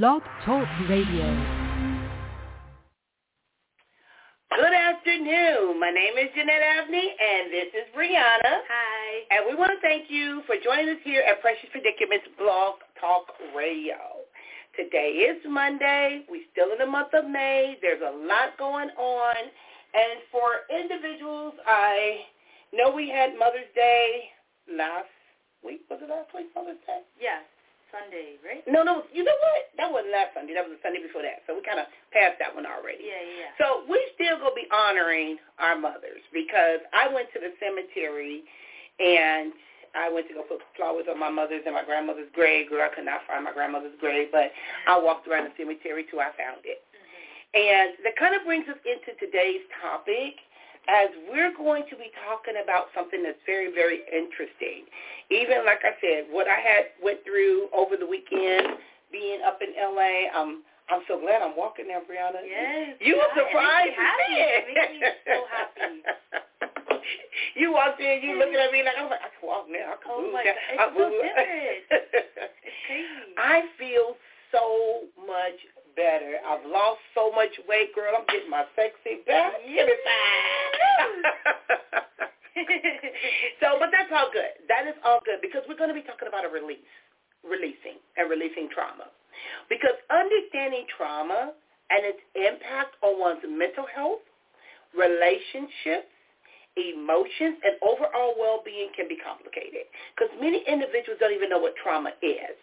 Blog Talk Radio. Good afternoon. My name is Jeanette Abney, and this is Brianna. Hi. And we want to thank you for joining us here at Precious Predicaments Blog Talk Radio. Today is Monday. We're still in the month of May. There's a lot going on. And for individuals, I know we had Mother's Day last week. Was it last week, Mother's Day? Yes. Sunday, right? No, no. You know what? That wasn't last Sunday. That was the Sunday before that. So we kind of passed that one already. Yeah, yeah, yeah. So we still gonna be honoring our mothers because I went to the cemetery and I went to go put flowers on my mother's and my grandmother's grave. Girl, I could not find my grandmother's grave, but I walked around the cemetery till I found it. Mm-hmm. And that kind of brings us into today's topic as we're going to be talking about something that's very, very interesting. Even like I said, what I had went through over the weekend, being up in LA, I'm I'm so glad I'm walking there, Brianna. Yes. You were surprised makes me to see happy. it. Makes me so happy. you walked in, you looking at me like I was like, I can walk now. I can Oh move my. God, I it's so move." different. It's crazy. I feel so much better. I've lost so much weight, girl. I'm getting my sexy back. Give me five. so, but that's all good. That is all good because we're going to be talking about a release, releasing and releasing trauma. Because understanding trauma and its impact on one's mental health, relationships, emotions, and overall well-being can be complicated because many individuals don't even know what trauma is.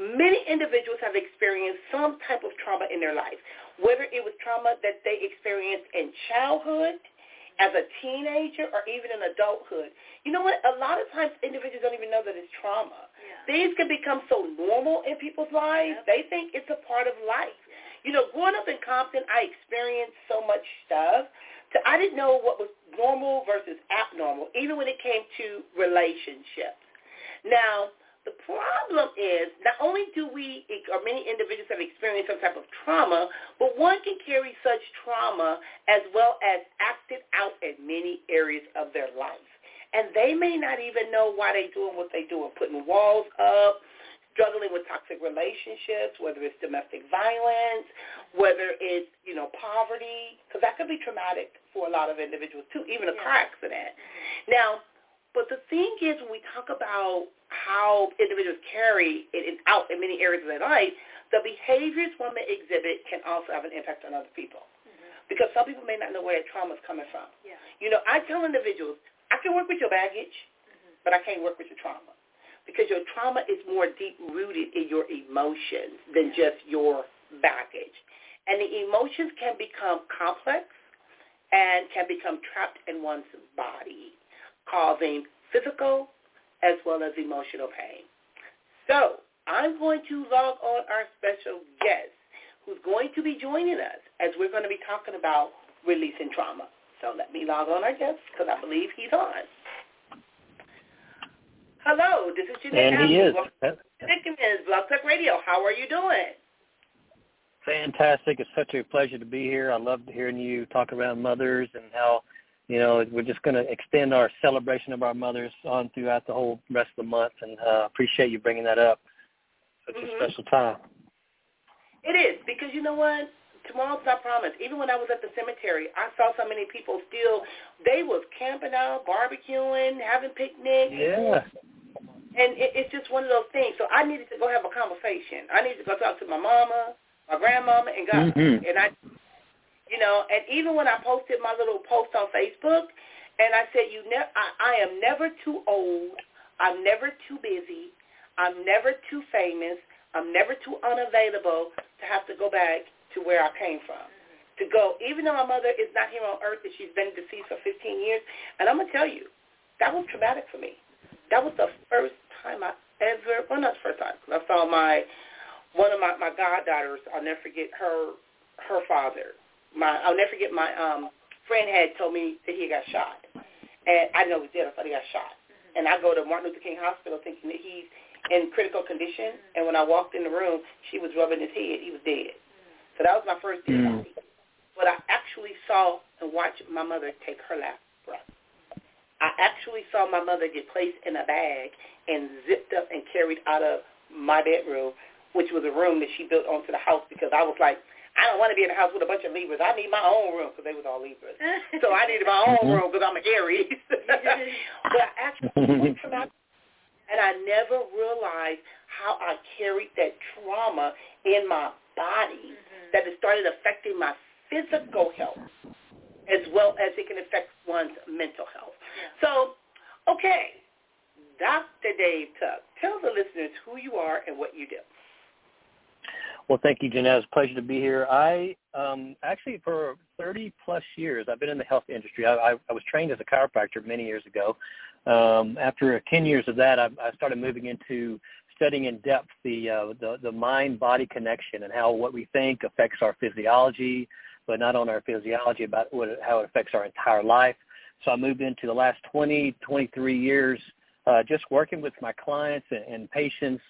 Many individuals have experienced some type of trauma in their life, whether it was trauma that they experienced in childhood, as a teenager, or even in adulthood. You know what? A lot of times individuals don't even know that it's trauma. Yeah. Things can become so normal in people's lives, Yep. they think it's a part of life. You know, growing up in Compton, I experienced so much stuff. So I didn't know what was normal versus abnormal, even when it came to relationships. Now, the problem is not only do we or many individuals have experienced some type of trauma, but one can carry such trauma as well as act it out in many areas of their life. And they may not even know why they're doing what they're doing, putting walls up, struggling with toxic relationships, whether it's domestic violence, whether it's, you know, poverty, because that could be traumatic for a lot of individuals too, even a car accident. Now, but the thing is when we talk about how individuals carry it in, out in many areas of their life, the behaviors one may exhibit can also have an impact on other people. Mm-hmm. Because some people may not know where their trauma is coming from. Yeah. You know, I tell individuals, I can work with your baggage, mm-hmm. but I can't work with your trauma. Because your trauma is more deep-rooted in your emotions than just your baggage. And the emotions can become complex and can become trapped in one's body, causing physical as well as emotional pain. So I'm going to log on our special guest who's going to be joining us as we're going to be talking about releasing trauma. So let me log on our guest because I believe he's on. Hello, this is Jeanette. And he is. Predicaments, Blog Talk Radio. How are you doing? Fantastic. It's such a pleasure to be here. I love hearing you talk about mothers and how, you know, we're just going to extend our celebration of our mothers on throughout the whole rest of the month, and uh, appreciate you bringing that up. Such Mhm. a special time. It is because you know what? Tomorrow's not promised. Even when I was at the cemetery, I saw so many people still. They was camping out, barbecuing, having picnics, Yeah. and it, it's just one of those things. So I needed to go have a conversation. I needed to go talk to my mama, my grandmama, and God. Mhm. And I, you know, and even when I posted my little post on Facebook, and I said, "You ne- I, I am never too old. I'm never too busy. I'm never too famous. I'm never too unavailable to have to go back to where I came from. Mm-hmm. To go, even though my mother is not here on earth and she's been deceased for 15 years, and I'm gonna tell you, that was traumatic for me. That was the first time I ever, well, not the first time. I saw my one of my my goddaughters. I'll never forget her her father. My I'll never forget my um friend had told me that he got shot, and I know he was dead. I thought he got shot, and I go to Martin Luther King Hospital thinking that he's in critical condition. And when I walked in the room, she was rubbing his head. He was dead. So that was my first dead Mm. But I actually saw and watched my mother take her last breath. I actually saw my mother get placed in a bag and zipped up and carried out of my bedroom which was a room that she built onto the house because I was like, I don't want to be in a house with a bunch of Libras. I need my own room because they was all Libras. so I needed my own room because I'm an Aries. but I actually went from that, and I never realized how I carried that trauma in my body mm-hmm. that it started affecting my physical health as well as it can affect one's mental health. Yeah. So, okay, Dr. Dave Tuck, tell the listeners who you are and what you do. Well, thank you, Jeanette. It's a pleasure to be here. I um, actually, for 30 plus years, I've been in the health industry. I, I, I was trained as a chiropractor many years ago. Um, after 10 years of that, I, I started moving into studying in depth the, uh, the the mind-body connection and how what we think affects our physiology, but not on our physiology, about what, how it affects our entire life. So I moved into the last 20, 23 years uh, just working with my clients and, and patients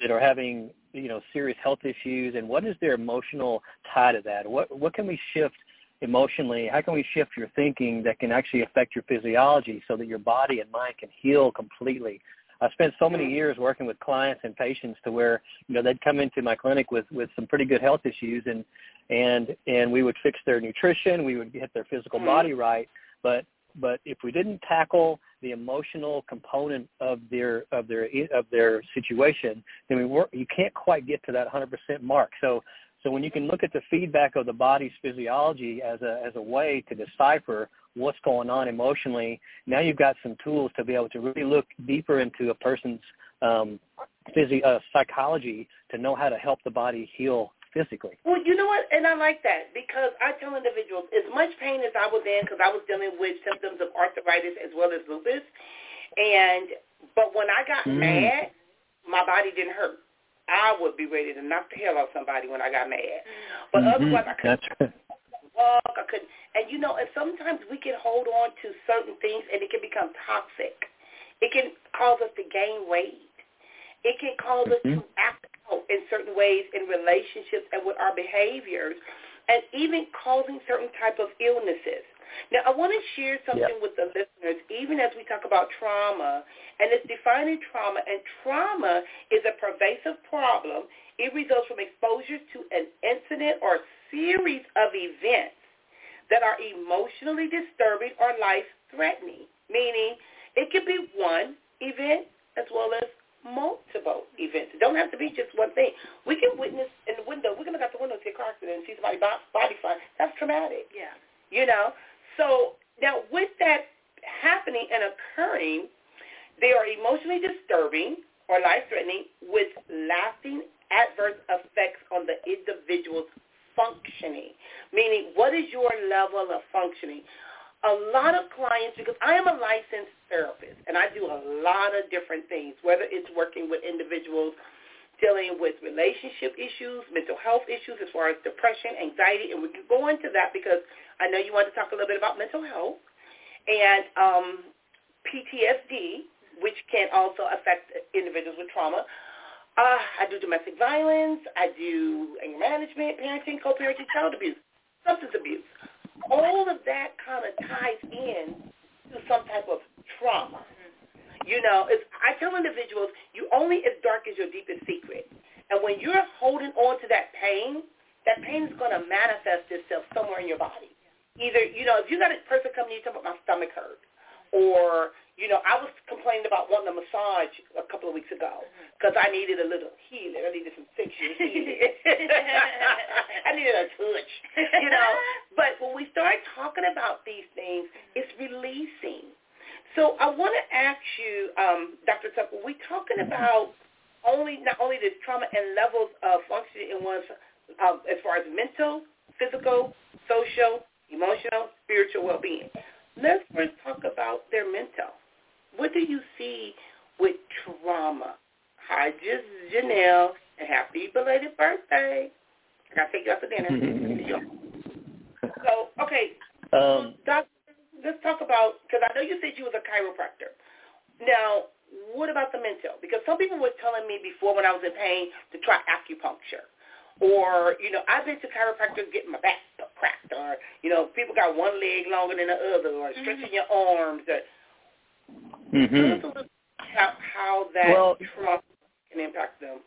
that are having you know serious health issues and what is their emotional tie to that? What what can we shift emotionally? How can we shift your thinking that can actually affect your physiology so that your body and mind can heal completely? I spent so many mm-hmm. years working with clients and patients to where you know they'd come into my clinic with with some pretty good health issues and and and we would fix their nutrition we would get their physical mm-hmm. body right. But but if we didn't tackle the emotional component of their of their of their situation, then we work, you can't quite get to that 100% mark. So so when you can look at the feedback of the body's physiology as a as a way to decipher what's going on emotionally, now you've got some tools to be able to really look deeper into a person's um, physi- uh, psychology to know how to help the body heal physically. Well, you know what, and I like that because I tell individuals as much pain as I was in because I was dealing with symptoms of arthritis as well as lupus, and but when I got Mm. mad, my body didn't hurt. I would be ready to knock the hell out somebody when I got mad, but Mhm. otherwise I couldn't That's walk. I couldn't, and you know, and sometimes we can hold on to certain things and it can become toxic. It can cause us to gain weight. It can cause us Mhm. to act out in certain ways in relationships and with our behaviors, and even causing certain type of illnesses. Now, I want to share something Yep. with the listeners, even as we talk about trauma, and it's defining trauma. And trauma is a pervasive problem. It results from exposure to an incident or series of events that are emotionally disturbing or life-threatening, meaning it could be one event as well as multiple events. It don't have to be just one thing. We can witness in the window. We can look out the window and see a car accident and see somebody bo- body fly. That's traumatic, Yeah. you know. So now with that happening and occurring, they are emotionally disturbing or life-threatening with lasting adverse effects on the individual's functioning. Meaning, what is your level of functioning? A lot of clients, because I am a licensed therapist, and I do a lot of different things, whether it's working with individuals dealing with relationship issues, mental health issues as far as depression, anxiety, and we can go into that because I know you want to talk a little bit about mental health, and um, PTSD, which can also affect individuals with trauma. Uh, I do domestic violence. I do anger management, parenting, co-parenting, child abuse, substance abuse all of that kind of ties in to some type of trauma. You know, it's, I tell individuals, you only as dark as your deepest secret. And when you're holding on to that pain, that pain is going to manifest itself somewhere in your body. Either, you know, if you got a person coming to you talking about my stomach hurt, or, you know, I was complaining about wanting a massage a couple of weeks ago because I needed a little healing. I needed some sexual healing. I needed a touch, you know. But when we start talking about these things, it's releasing. So I want to ask you, um, Dr. Tucker, we talking about only not only the trauma and levels of functioning in one's um, as far as mental, physical, social, emotional, spiritual well-being. Let's first talk about their mental. What do you see with trauma? Hi, just Janelle, and happy belated birthday. I got to take you out to dinner. so, okay, Um, Doc, let's talk about, because I know you said you was a chiropractor. Now, what about the mental? Because some people were telling me before when I was in pain to try acupuncture. Or, you know, I've been to chiropractors getting my back cracked. Or, you know, people got one leg longer than the other. Or stretching your arms. Or, mhm. Tell us a little about how that Well- trauma can impact them.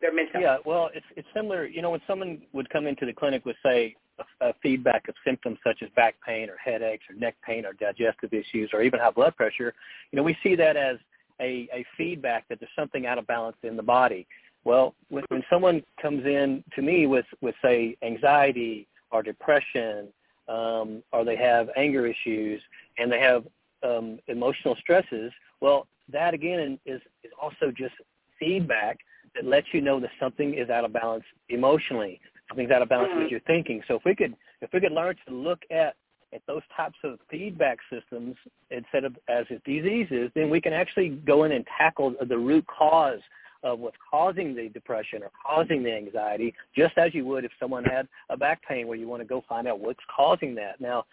their mental. Yeah, well, it's it's similar. You know, when someone would come into the clinic with say a, a feedback of symptoms such as back pain or headaches or neck pain or digestive issues or even high blood pressure, you know, we see that as a, a feedback that there's something out of balance in the body. Well, when, when someone comes in to me with with say anxiety or depression, um, or they have anger issues and they have um, emotional stresses, well, that again is is also just feedback that lets you know that something is out of balance emotionally. Something's out of balance mm-hmm. with your thinking. So if we could if we could learn to look at at those types of feedback systems instead of as diseases, then we can actually go in and tackle the root cause of what's causing the depression or causing the anxiety, just as you would if someone had a back pain where you want to go find out what's causing that. Now,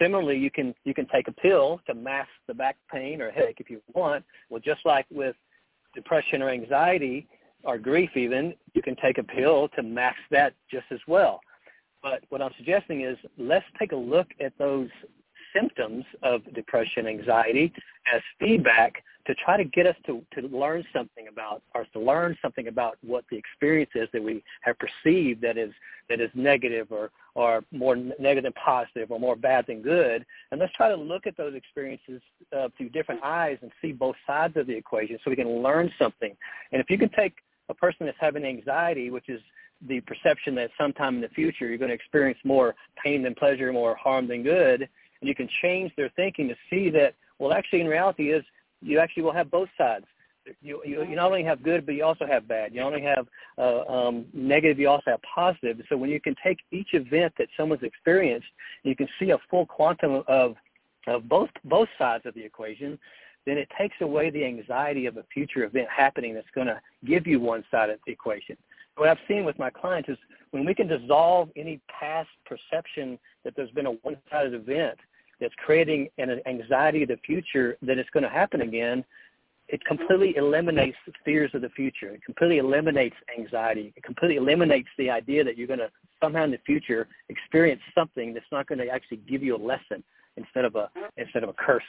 similarly, you can you can take a pill to mask the back pain or headache if you want. Well, just like with depression or anxiety, or grief even, you can take a pill to mask that just as well. But what I'm suggesting is let's take a look at those symptoms of depression, anxiety as feedback to try to get us to, to learn something about or to learn something about what the experience is that we have perceived that is that is negative or or more negative than positive or more bad than good. And let's try to look at those experiences uh, through different eyes and see both sides of the equation so we can learn something. And if you can take a person that's having anxiety, which is the perception that sometime in the future you're going to experience more pain than pleasure, more harm than good, and you can change their thinking to see that, well, actually in reality is you actually will have both sides. You, you, you not only have good, but you also have bad. You not only have uh, um, negative, you also have positive. So when you can take each event that someone's experienced, you can see a full quantum of of both both sides of the equation then it takes away the anxiety of a future event happening that's going to give you one side of the equation. What I've seen with my clients is when we can dissolve any past perception that there's been a one-sided event that's creating an anxiety of the future that it's going to happen again, it completely eliminates the fears of the future. It completely eliminates anxiety. It completely eliminates the idea that you're going to somehow in the future experience something that's not going to actually give you a lesson instead of a instead of a curse.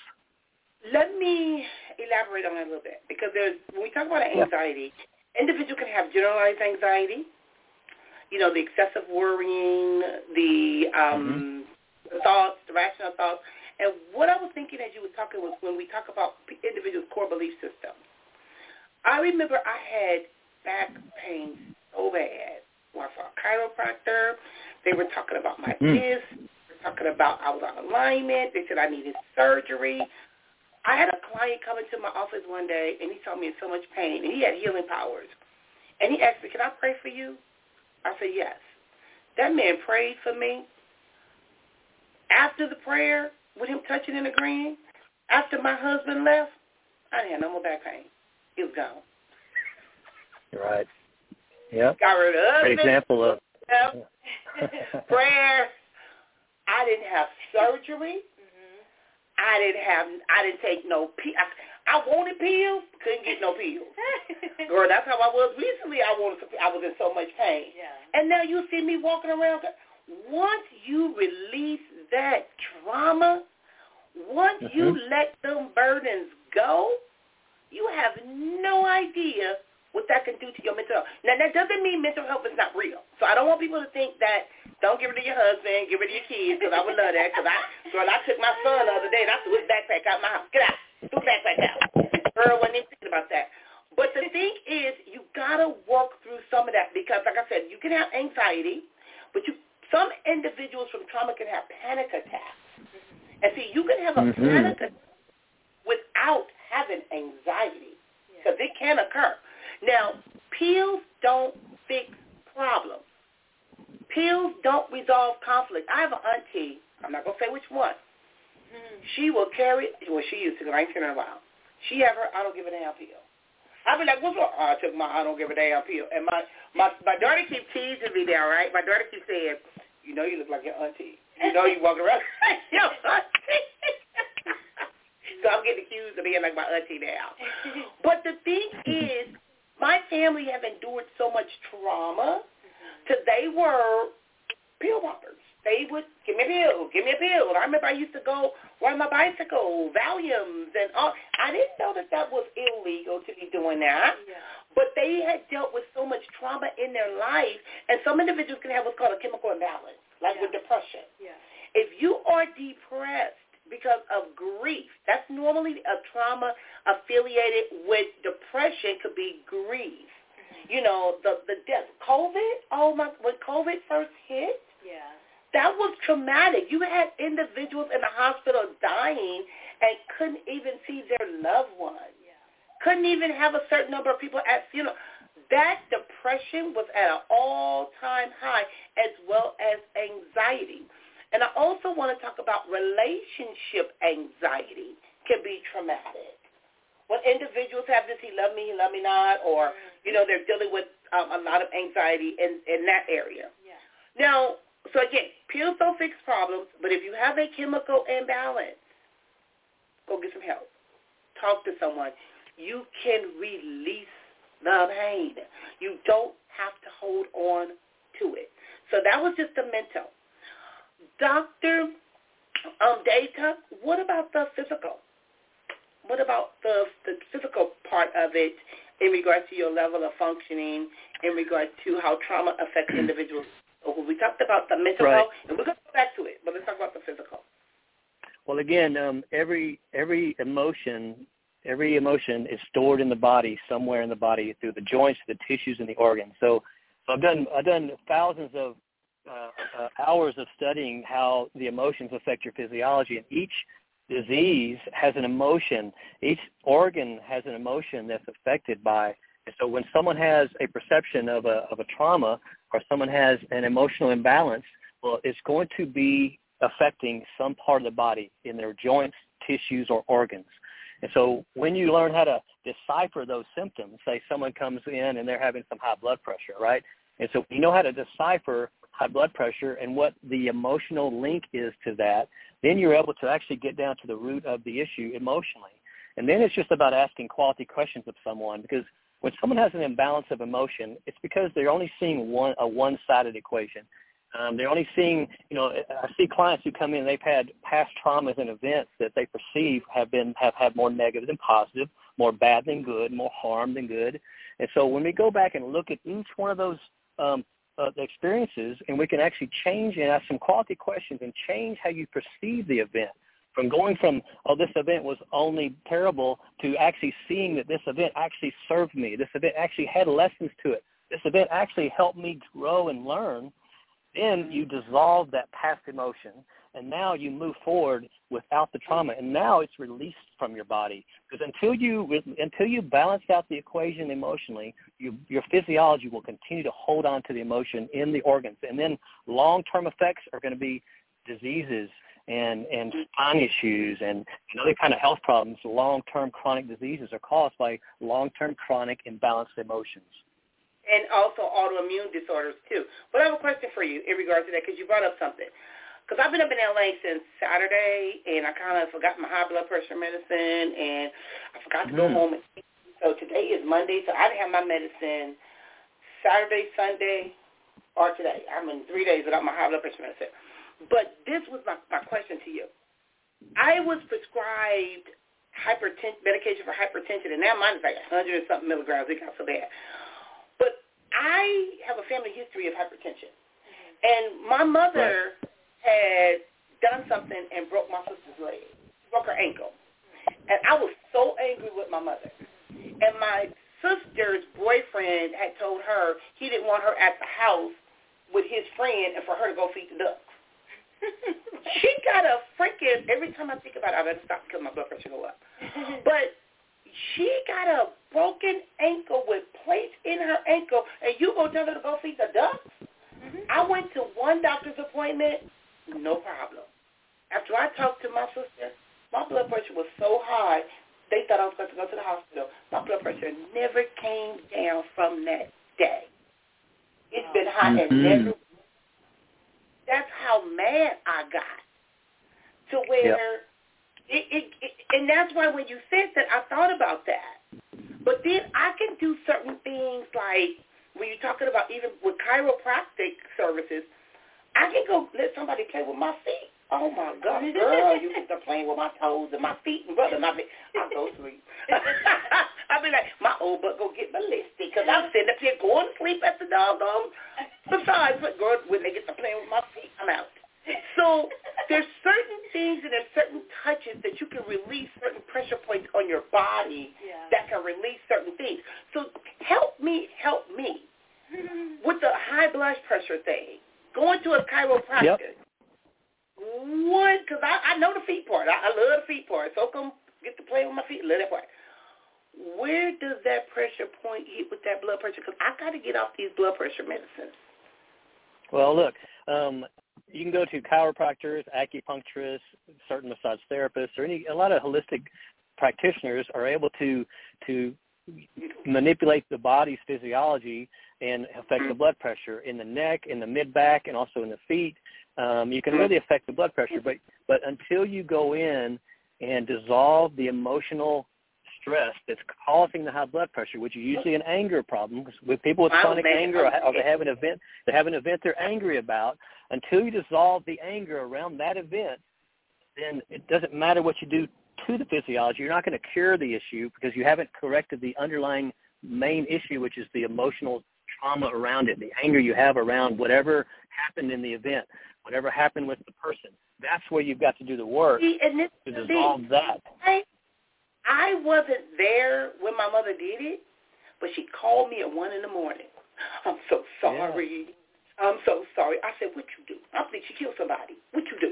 Let me elaborate on that a little bit because there's when we talk about anxiety, yeah. individual can have generalized anxiety. You know, the excessive worrying, the um, mm-hmm. Thoughts, the rational thoughts. And what I was thinking as you were talking was when we talk about individuals' core belief systems. I remember I had back pain so bad. When I saw a chiropractor. They were talking about my mm. disc. They were talking about I was on alignment. They said I needed surgery. I had a client come into my office one day, and he saw me in so much pain, and he had healing powers. And he asked me, can I pray for you? I said, yes. That man prayed for me. After the prayer, with him touching and agreeing, after my husband left, I didn't have no more back pain. It was gone. Right. Yeah. Got rid of Great example of prayer. I didn't have surgery. Mm-hmm. I didn't have, I didn't take no pills. I, I wanted pills, couldn't get no pills. Girl, that's how I was recently. I wanted, to, I was in so much pain. Yeah. And now you see me walking around. Once you release that trauma, once mm-hmm. you let them burdens go, you have no idea what that can do to your mental health. Now, that doesn't mean mental health is not real. So I don't want people to think that don't give it to your husband, give it to your kids, because I would love that. Because I, girl, I took my son the other day and I threw his backpack out of my house. Get out. Threw his backpack out. Girl, wasn't even thinking about that. But the thing is, you got to work through some of that because, like I said, you can have anxiety, but you some individuals from trauma can have panic attacks. And see, you can have a mm-hmm. panic attack without having anxiety because it can occur. Now, pills don't fix problems. Pills don't resolve conflict. I have an auntie. I'm not gonna say which one. Mm-hmm. She will carry. Well, she used to. I ain't seen her in a while. She have her. I don't give a damn pill. I be like, what's wrong? Oh, I took my I don't give a damn pill. And my my my daughter keeps teasing me now, right? My daughter keeps saying, you know, you look like your auntie. You know, you walk around your auntie. so I'm getting accused of being like my auntie now. But the thing is, my family have endured so much trauma mm-hmm. because they were pill poppers. They would give me a pill, give me a pill. I remember I used to go ride my bicycle, Valiums, and all. I didn't know that that was illegal to be doing that. Yeah. But they had dealt with so much trauma in their life, and some individuals can have what's called a chemical imbalance, like with depression. Yeah. If you are depressed because of grief, that's normally a trauma affiliated with depression could be grief. Mm-hmm. You know, the the death, COVID. Oh my! When COVID first hit, Yeah. That was traumatic. You had individuals in the hospital dying and couldn't even see their loved ones. Yeah. Couldn't even have a certain number of people at funeral. That depression was at an all-time high as well as anxiety. And I also want to talk about relationship anxiety can be traumatic. When individuals have this, he love me, he love me not, or, you know, they're dealing with um, a lot of anxiety in, in that area. Yeah. Now, so again, pills don't fix problems, but if you have a chemical imbalance, go get some help. Talk to someone. You can release the pain. You don't have to hold on to it. So that was just a mental. Dr. Um, Data, what about the physical? What about the, the physical part of it in regard to your level of functioning, in regard to how trauma affects individuals? We talked about the mental Right. health, and we're going to go back to it, but let's talk about the physical. Well, again, um, every every emotion, every emotion is stored in the body somewhere in the body through the joints, the tissues, and the organs. So, so I've done I've done thousands of uh, uh, hours of studying how the emotions affect your physiology, and each disease has an emotion. Each organ has an emotion that's affected by. And so, when someone has a perception of a of a trauma, or someone has an emotional imbalance, well, it's going to be affecting some part of the body in their joints, tissues, or organs. And so when you learn how to decipher those symptoms, say someone comes in and they're having some high blood pressure, right? And so you know how to decipher high blood pressure and what the emotional link is to that, then you're able to actually get down to the root of the issue emotionally. And then it's just about asking quality questions of someone because when someone has an imbalance of emotion, it's because they're only seeing one a one-sided equation. Um, they're only seeing, you know, I see clients who come in, they've had past traumas and events that they perceive have been have had more negative than positive, more bad than good, more harm than good. And so when we go back and look at each one of those um, uh, experiences, and we can actually change and ask some quality questions and change how you perceive the event. From going from, oh, this event was only terrible to actually seeing that this event actually served me. This event actually had lessons to it. This event actually helped me grow and learn then you dissolve that past emotion and now you move forward without the trauma and now it's released from your body because until you until you balance out the equation emotionally you, your physiology will continue to hold on to the emotion in the organs and then long term effects are going to be diseases and and spine issues and, and other kind of health problems long term chronic diseases are caused by long term chronic imbalanced emotions and also autoimmune disorders too. But I have a question for you in regards to that because you brought up something. Because I've been up in LA since Saturday, and I kind of forgot my high blood pressure medicine, and I forgot to go Mm. home. And. So today is Monday, so I didn't have my medicine Saturday, Sunday, or today. I'm in three days without my high blood pressure medicine. But this was my, my question to you. I was prescribed hypertension medication for hypertension, and now mine is like 100 and something milligrams. It got so bad. But I have a family history of hypertension. Mm-hmm. And my mother had done something and broke my sister's leg, broke her ankle. And I was so angry with my mother. And my sister's boyfriend had told her he didn't want her at the house with his friend and for her to go feed the ducks. She got a freaking, every time I think about it, I better stop because my blood pressure go up. But she got a broken ankle with plates in her ankle, and you go tell her to go feed the ducks? I went to one doctor's appointment, no problem. After I talked to my sister, my blood pressure was so high, they thought I was going to go to the hospital. My blood pressure never came down from that day. It's been high and Mhm. never. That's how mad I got. To where it, it, it, and that's why when you said that, I thought about that. But then I can do certain things like when you're talking about even with chiropractic services, I can go let somebody play with my feet. Oh my God, girl, you get to playing with my toes and my feet and brother, my feet. I go sleep. I be like, my old butt go get ballistic because I'm sitting up here going to sleep at the doggone. Besides, but girl, when they get to playing with my feet, I'm out. So there's certain things and there's certain touches that you can release certain pressure points on your body Yeah. that can release certain things. So help me, help me with the high blood pressure thing. Going to a chiropractor. What? Because I, I know the feet part. I, I love the feet part. So come get to play with my feet. Love that part. Where does that pressure point hit with that blood pressure? Because I got to get off these blood pressure medicines. Well, look, um, you can go to chiropractors, acupuncturists, certain massage therapists, or any a lot of holistic practitioners are able to to manipulate the body's physiology and affect the blood pressure in the neck, in the mid back, and also in the feet. Um, you can really affect the blood pressure, but but until you go in and dissolve the emotional stress that's causing the high blood pressure, which is usually an anger problem. With people with chronic anger, or, or they have an event, they have an event they're angry about. Until you dissolve the anger around that event, then it doesn't matter what you do to the physiology. You're not going to cure the issue because you haven't corrected the underlying main issue, which is the emotional trauma around it, the anger you have around whatever happened in the event, whatever happened with the person. That's where you've got to do the work See, and this to dissolve thing. that. I, I wasn't there when my mother did it, but she called me at one in the morning. I'm so sorry. I'm so sorry. I said, what you do? I think she killed somebody. What you do?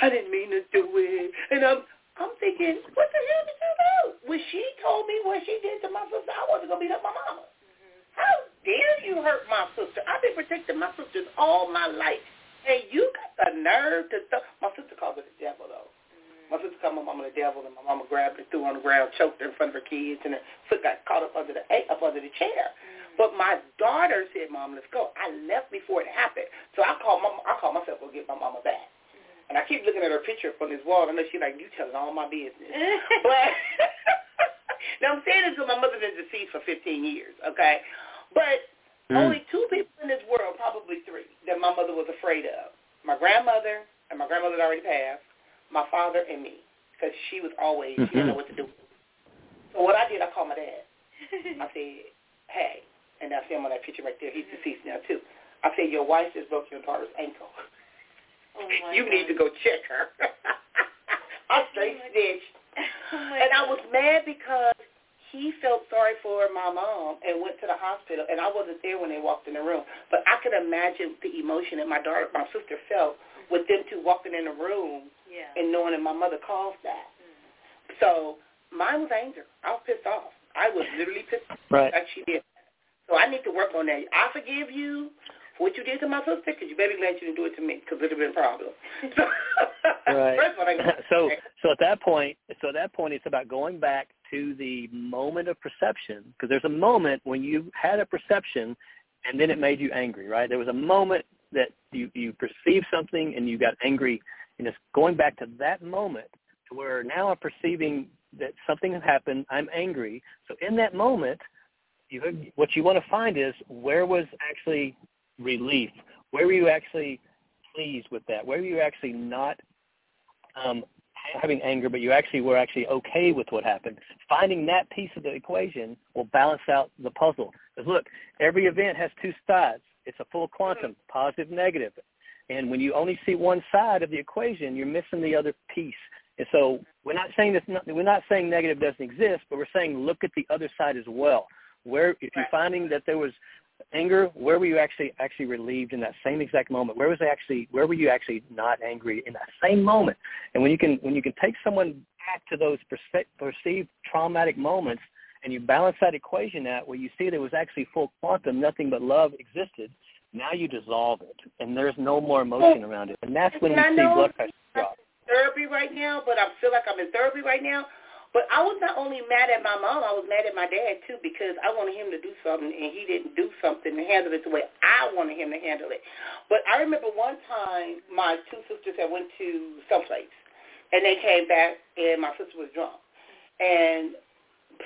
I didn't mean to do it. And I'm I'm thinking, what the hell did you do? When she told me what she did to my sister, I wasn't going to beat up my mama. Mm-hmm. How dare you hurt my sister? I've been protecting my sisters all my life. And you got the nerve to th- my sister called her the devil though. Mm-hmm. My sister called my mama the devil, and my mama grabbed her, threw her on the ground, choked her in front of her kids, and her foot got caught up under the eh, up under the chair. Mm-hmm. But my daughter said, "Mom, let's go." I left before it happened, so I called mama. I called myself to get my mama back. Mm-hmm. And I keep looking at her picture from this wall. I know she's like, "You telling all my business." but now I'm saying this because my mother's been deceased for 15 years. Okay, but Mm. only two people in this world, probably three, that my mother was afraid of: my grandmother, and my grandmother had already passed, my father, and me, because she was always she didn't know what to do. So what I did, I called my dad. I said, "Hey," and I see him on that picture right there. He's deceased now too. I said, "Your wife just broke your daughter's ankle. Oh my you need to go check her." I straight snitched. Oh my And I was mad because he felt sorry for my mom and went to the hospital, and I wasn't there when they walked in the room. But I could imagine the emotion that my daughter, my sister felt with them two walking in the room Yeah. and knowing that my mother caused that. Mm. So mine was anger. I was pissed off. I was literally pissed off Right. that she did. So I need to work on that. I forgive you for what you did to my sister because you better glad you didn't do it to me because it would have been a problem. Right. First of I- so so at that point, so at that point, it's about going back to the moment of perception because there's a moment when you had a perception, and then it made you angry, right? There was a moment that you you perceived something and you got angry, and it's going back to that moment to where now I'm perceiving that something has happened. I'm angry. So in that moment, you what you want to find is where was actually relief? Where were you actually pleased with that? Where were you actually not um, having anger, but you actually were actually okay with what happened. Finding that piece of the equation will balance out the puzzle. Because look, every event has two sides. It's a full quantum, positive, negative. And when you only see one side of the equation, you're missing the other piece. And so we're not saying this. We're not saying negative doesn't exist, but we're saying look at the other side as well. Where if you're finding that there was anger, where were you actually actually relieved in that same exact moment? Where was they actually where were you actually not angry in that same moment? And when you can when you can take someone back to those perce- perceived traumatic moments and you balance that equation out where you see there was actually full quantum, nothing but love existed, now you dissolve it and there's no more emotion around it. And that's when you see blood pressure drop. therapy right now, but I feel like I'm in therapy right now. But I was not only mad at my mom, I was mad at my dad too because I wanted him to do something and he didn't do something and handle it the way I wanted him to handle it. But I remember one time my two sisters had went to someplace and they came back and my sister was drunk. And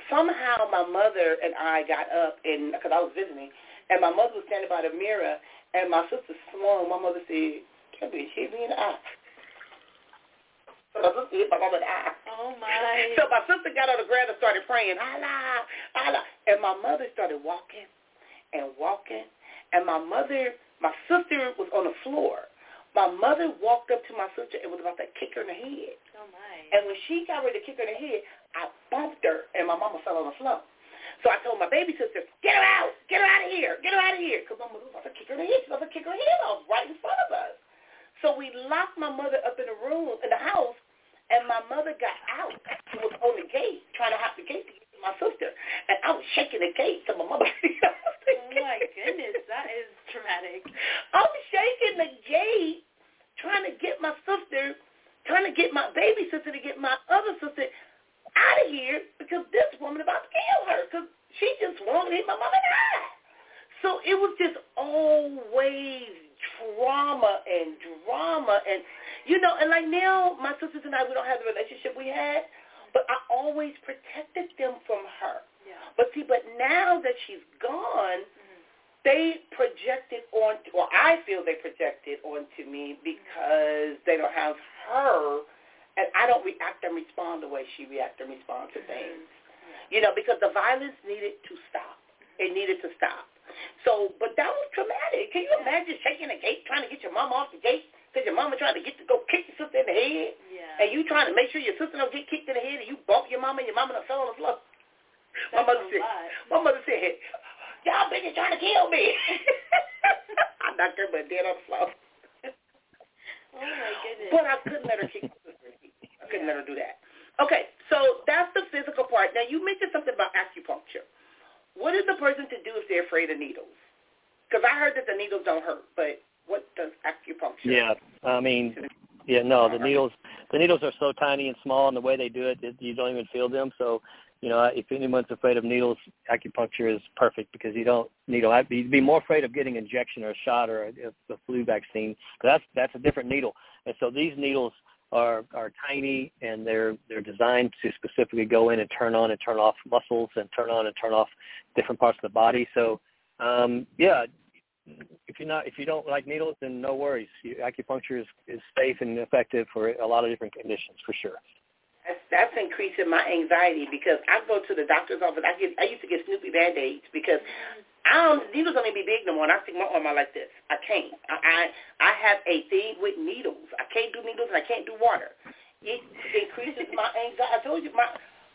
somehow my mother and I got up and because I was visiting and my mother was standing by the mirror and my sister swung. My mother said, That bitch hit me in the eye. So my sister hit my mama in the eye. Oh my. So my sister got on the ground and started praying, Allah, Allah. And my mother started walking and walking. And my mother, my sister was on the floor. My mother walked up to my sister and was about to kick her in the head. Oh my. And when she got ready to kick her in the head, I bumped her and my mama fell on the floor. So I told my baby sister, get her out, get her out of here, get her out of here. Because my mother was about to kick her in the head. She was about to kick her head off right in front of us. So we locked my mother up in the room, in the house, and my mother got out. She was on the gate, trying to hop the gate to get to my sister. And I was shaking the gate so my mother Oh my goodness, that is traumatic. I'm shaking the gate, trying to get my sister, trying to get my baby sister to get my other sister out of here because this woman about to kill her because she just wanted to hit my in the eye. So it was just always drama and drama and you know, and like now my sisters and I we don't have the relationship we had, but I always protected them from her. Yeah. But see, but now that she's gone, Mm-hmm. they projected on, or I feel they projected onto me because they don't have her, and I don't react and respond the way she reacts and responds to things. You know, because the violence needed to stop. It needed to stop. So, but that was traumatic. Can you imagine shaking a gate, trying to get your mama off the gate because your mama trying to get to go kick your sister in the head, Yeah. and you trying to make sure your sister don't get kicked in the head, and you bump your mama, and your mama done fell on the floor. My mother said, lot. my mother said, y'all bitches trying to kill me. I knocked her butt dead on the floor. Oh my goodness. But I couldn't let her kick my sister. in the head. I couldn't Yeah. let her do that. Okay, so that's the physical part. Now, you mentioned something about acupuncture. What is the person to do if they're afraid of needles? Because I heard that the needles don't hurt, but what does acupuncture? Yeah, I mean, yeah, no, the needles, the needles are so tiny and small, and the way they do it, it you don't even feel them. So, you know, if anyone's afraid of needles, acupuncture is perfect because you don't needle. You'd be more afraid of getting an injection or a shot or a, a flu vaccine. But that's that's a different needle, and so these needles are are tiny and they're they're designed to specifically go in and turn on and turn off muscles and turn on and turn off different parts of the body. So, um, yeah, if you're not if you don't like needles, then no worries. You, acupuncture is is safe and effective for a lot of different conditions for sure. That's, that's increasing my anxiety because I go to the doctor's office. I get I used to get Snoopy band aids because I don't needles don't even be big no more. And I stick my arm out like this. I can't. I, I I have a thing with needles. I can't do needles and I can't do water. It increases my anxiety. I told you my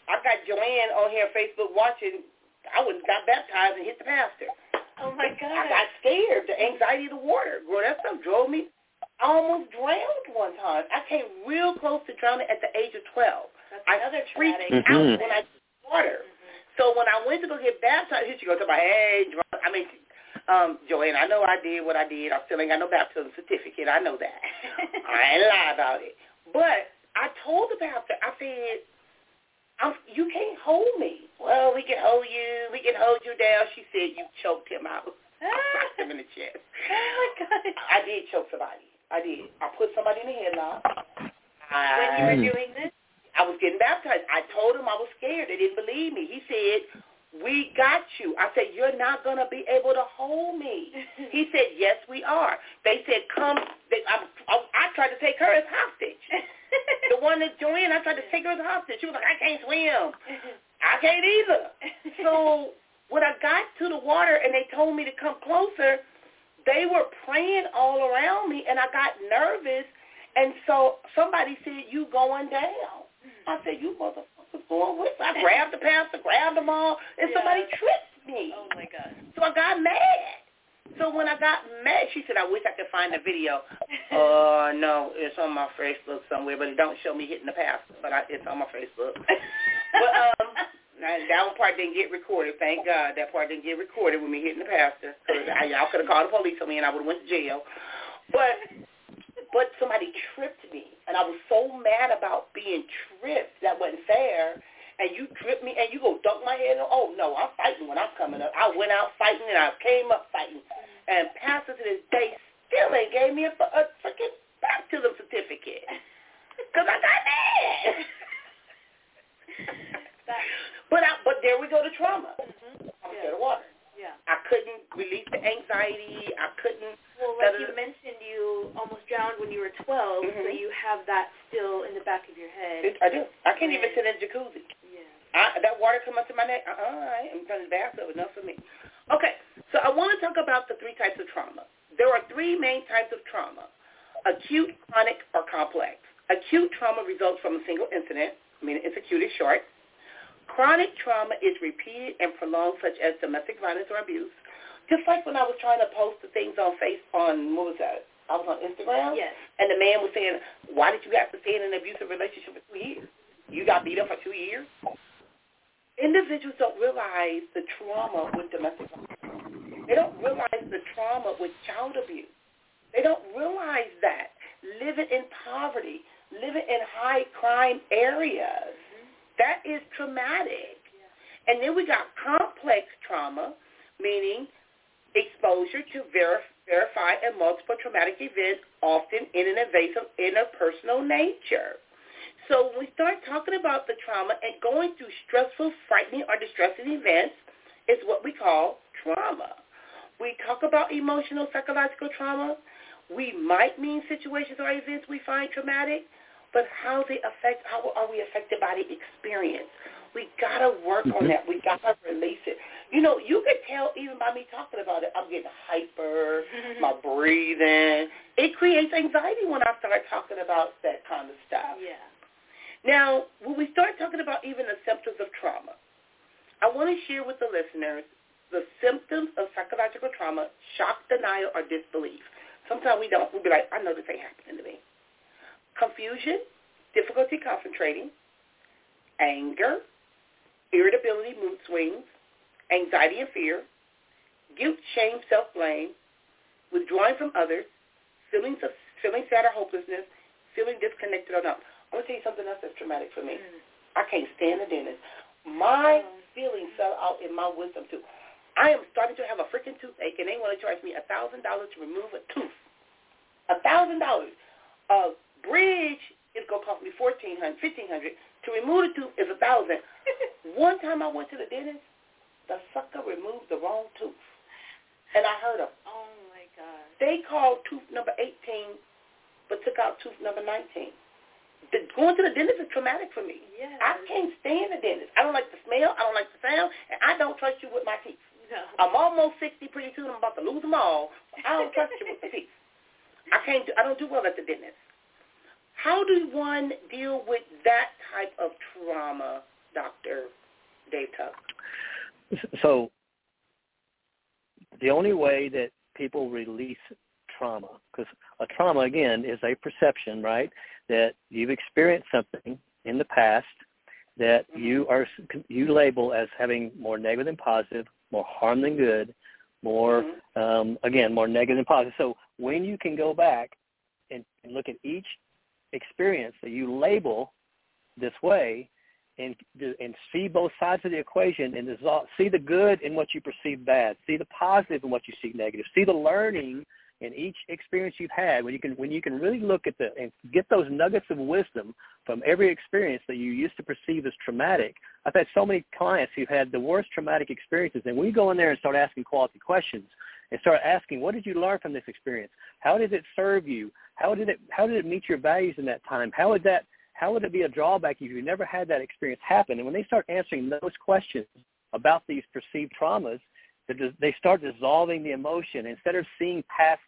I got Joanne on here on Facebook watching. I went and got baptized and hit the pastor. Oh my God! I got scared. The anxiety of the water. Girl, that stuff drove me. I almost drowned one time. I came real close to drowning at the age of 12. That's I another freaked traumatic. out Mhm. when I did water. So when I went to go get baptized, here she goes, about, hey, drunk. I mean, um, Joanne, I know I did what I did. I still ain't got no baptism certificate. I know that. I ain't lie about it. But I told the pastor, I said, I'm, you can't hold me. Well, we can hold you. We can hold you down. She said, you choked him out. I slapped him in the chest. oh my god. I did choke somebody. I did. I put somebody in the headlock. When you were doing this? I was getting baptized. I told him I was scared. They didn't believe me. He said, we got you. I said, you're not going to be able to hold me. He said, yes, we are. They said, come. They, I, I, I tried to take her as hostage. The one that joined, I tried to take her as hostage. She was like, I can't swim. I can't either. So when I got to the water and they told me to come closer, they were praying all around me, and I got nervous. And so somebody said, you going down. I said, you motherfuckers going with me. I grabbed the pastor, grabbed them all, and Yeah. somebody tripped me. oh my god. So I got mad. So when I got mad, she said, I wish I could find the video. Uh, no, it's on my Facebook somewhere, but it don't show me hitting the pastor, but I, it's on my Facebook. But um, that one part didn't get recorded. Thank God that part didn't get recorded with me hitting the pastor. 'Cause I, y'all could have called the police on me and I would have went to jail. But but somebody tripped me, and I was so mad about being tripped. That wasn't fair. And you tripped me, and you go dunk my head. Oh no, I'm fighting when I'm coming up. I went out fighting, and I came up fighting. And pastor to this day still ain't gave me a, a freaking baptism certificate because I got mad. But I, but there we go to trauma. mhm. I'm Yeah. scared of water. Yeah. I couldn't release the anxiety. I couldn't. Well, like you mentioned, you almost drowned when you were 12, mm-hmm. so you have that still in the back of your head. I do. I can't and, even sit in a jacuzzi. Yeah. I, that water come up to my neck. Uh-uh, I ain't in the bathtub. Enough for me. Okay, so I want to talk about the three types of trauma. There are three main types of trauma, acute, chronic, or complex. Acute trauma results from a single incident, meaning it's acute is short. Chronic trauma is repeated and prolonged, such as domestic violence or abuse. Just like when I was trying to post the things on face on what was that? I was on Instagram. Yes. And the man was saying, "Why did you have to stay in an abusive relationship for two years? You got beat up for two years." Individuals don't realize the trauma with domestic violence. They don't realize the trauma with child abuse. They don't realize that living in poverty, living in high crime areas. That is traumatic. And then we got complex trauma, meaning exposure to ver- verified and multiple traumatic events, often in an invasive, interpersonal nature. So when we start talking about the trauma and going through stressful, frightening, or distressing events, is what we call trauma. We talk about emotional, psychological trauma. We might mean situations or events we find traumatic, but how they affect, how are we affected by the experience? We gotta work mm-hmm. on that. We gotta release it. You know, you could tell even by me talking about it, I'm getting hyper, mm-hmm. my breathing. It creates anxiety when I start talking about that kind of stuff. Yeah. Now, when we start talking about even the symptoms of trauma, I want to share with the listeners the symptoms of psychological trauma, shock, denial, or disbelief. Sometimes we don't. We'll be like, I know this ain't happening to me confusion, difficulty concentrating, anger, irritability, mood swings, anxiety and fear, guilt, shame, self-blame, withdrawing from others, feelings of feeling sad or hopelessness, feeling disconnected or not. I'm gonna tell you something else that's traumatic for me. Mm. I can't stand the dentist. My mm. feelings fell out in my wisdom too. I am starting to have a freaking toothache, and they want to charge me a thousand dollars to remove a tooth. A thousand dollars. Bridge is gonna cost me fourteen hundred, fifteen hundred. To remove the tooth is a thousand. One time I went to the dentist, the sucker removed the wrong tooth, and I heard him. Oh my god! They called tooth number eighteen, but took out tooth number nineteen. The, going to the dentist is traumatic for me. Yeah. I can't stand the dentist. I don't like the smell. I don't like the sound, and I don't trust you with my teeth. No. I'm almost sixty pretty soon. I'm about to lose them all. I don't trust you with the teeth. I can't. Do, I don't do well at the dentist. How do one deal with that type of trauma, Dr. Dave Tuck? So the only way that people release trauma, because a trauma, again, is a perception, right, that you've experienced something in the past that mm-hmm. you are you label as having more negative than positive, more harm than good, more mm-hmm. um, again more negative than positive. So when you can go back and, and look at each experience that you label this way and and see both sides of the equation and see the good in what you perceive bad, see the positive in what you see negative, see the learning in each experience you've had when you can when you can really look at the and get those nuggets of wisdom from every experience that you used to perceive as traumatic. I've had so many clients who've had the worst traumatic experiences and we go in there and start asking quality questions and start asking what did you learn from this experience? How did it serve you? How did it how did it meet your values in that time? How would that how would it be a drawback if you never had that experience happen? And when they start answering those questions about these perceived traumas, they start dissolving the emotion. Instead of seeing past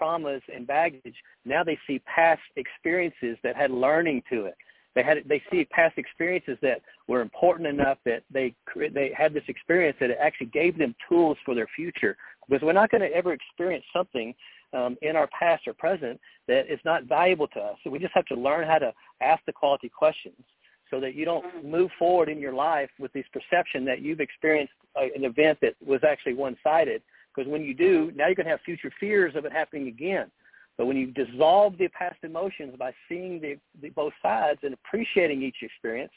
traumas and baggage, now they see past experiences that had learning to it. They had they see past experiences that were important enough that they they had this experience that it actually gave them tools for their future. Because we're not going to ever experience something um, in our past or present that is not valuable to us. So we just have to learn how to ask the quality questions so that you don't mm-hmm. move forward in your life with this perception that you've experienced an event that was actually one-sided. Because when you do, now you're going to have future fears of it happening again. But when you dissolve the past emotions by seeing the, the both sides and appreciating each experience,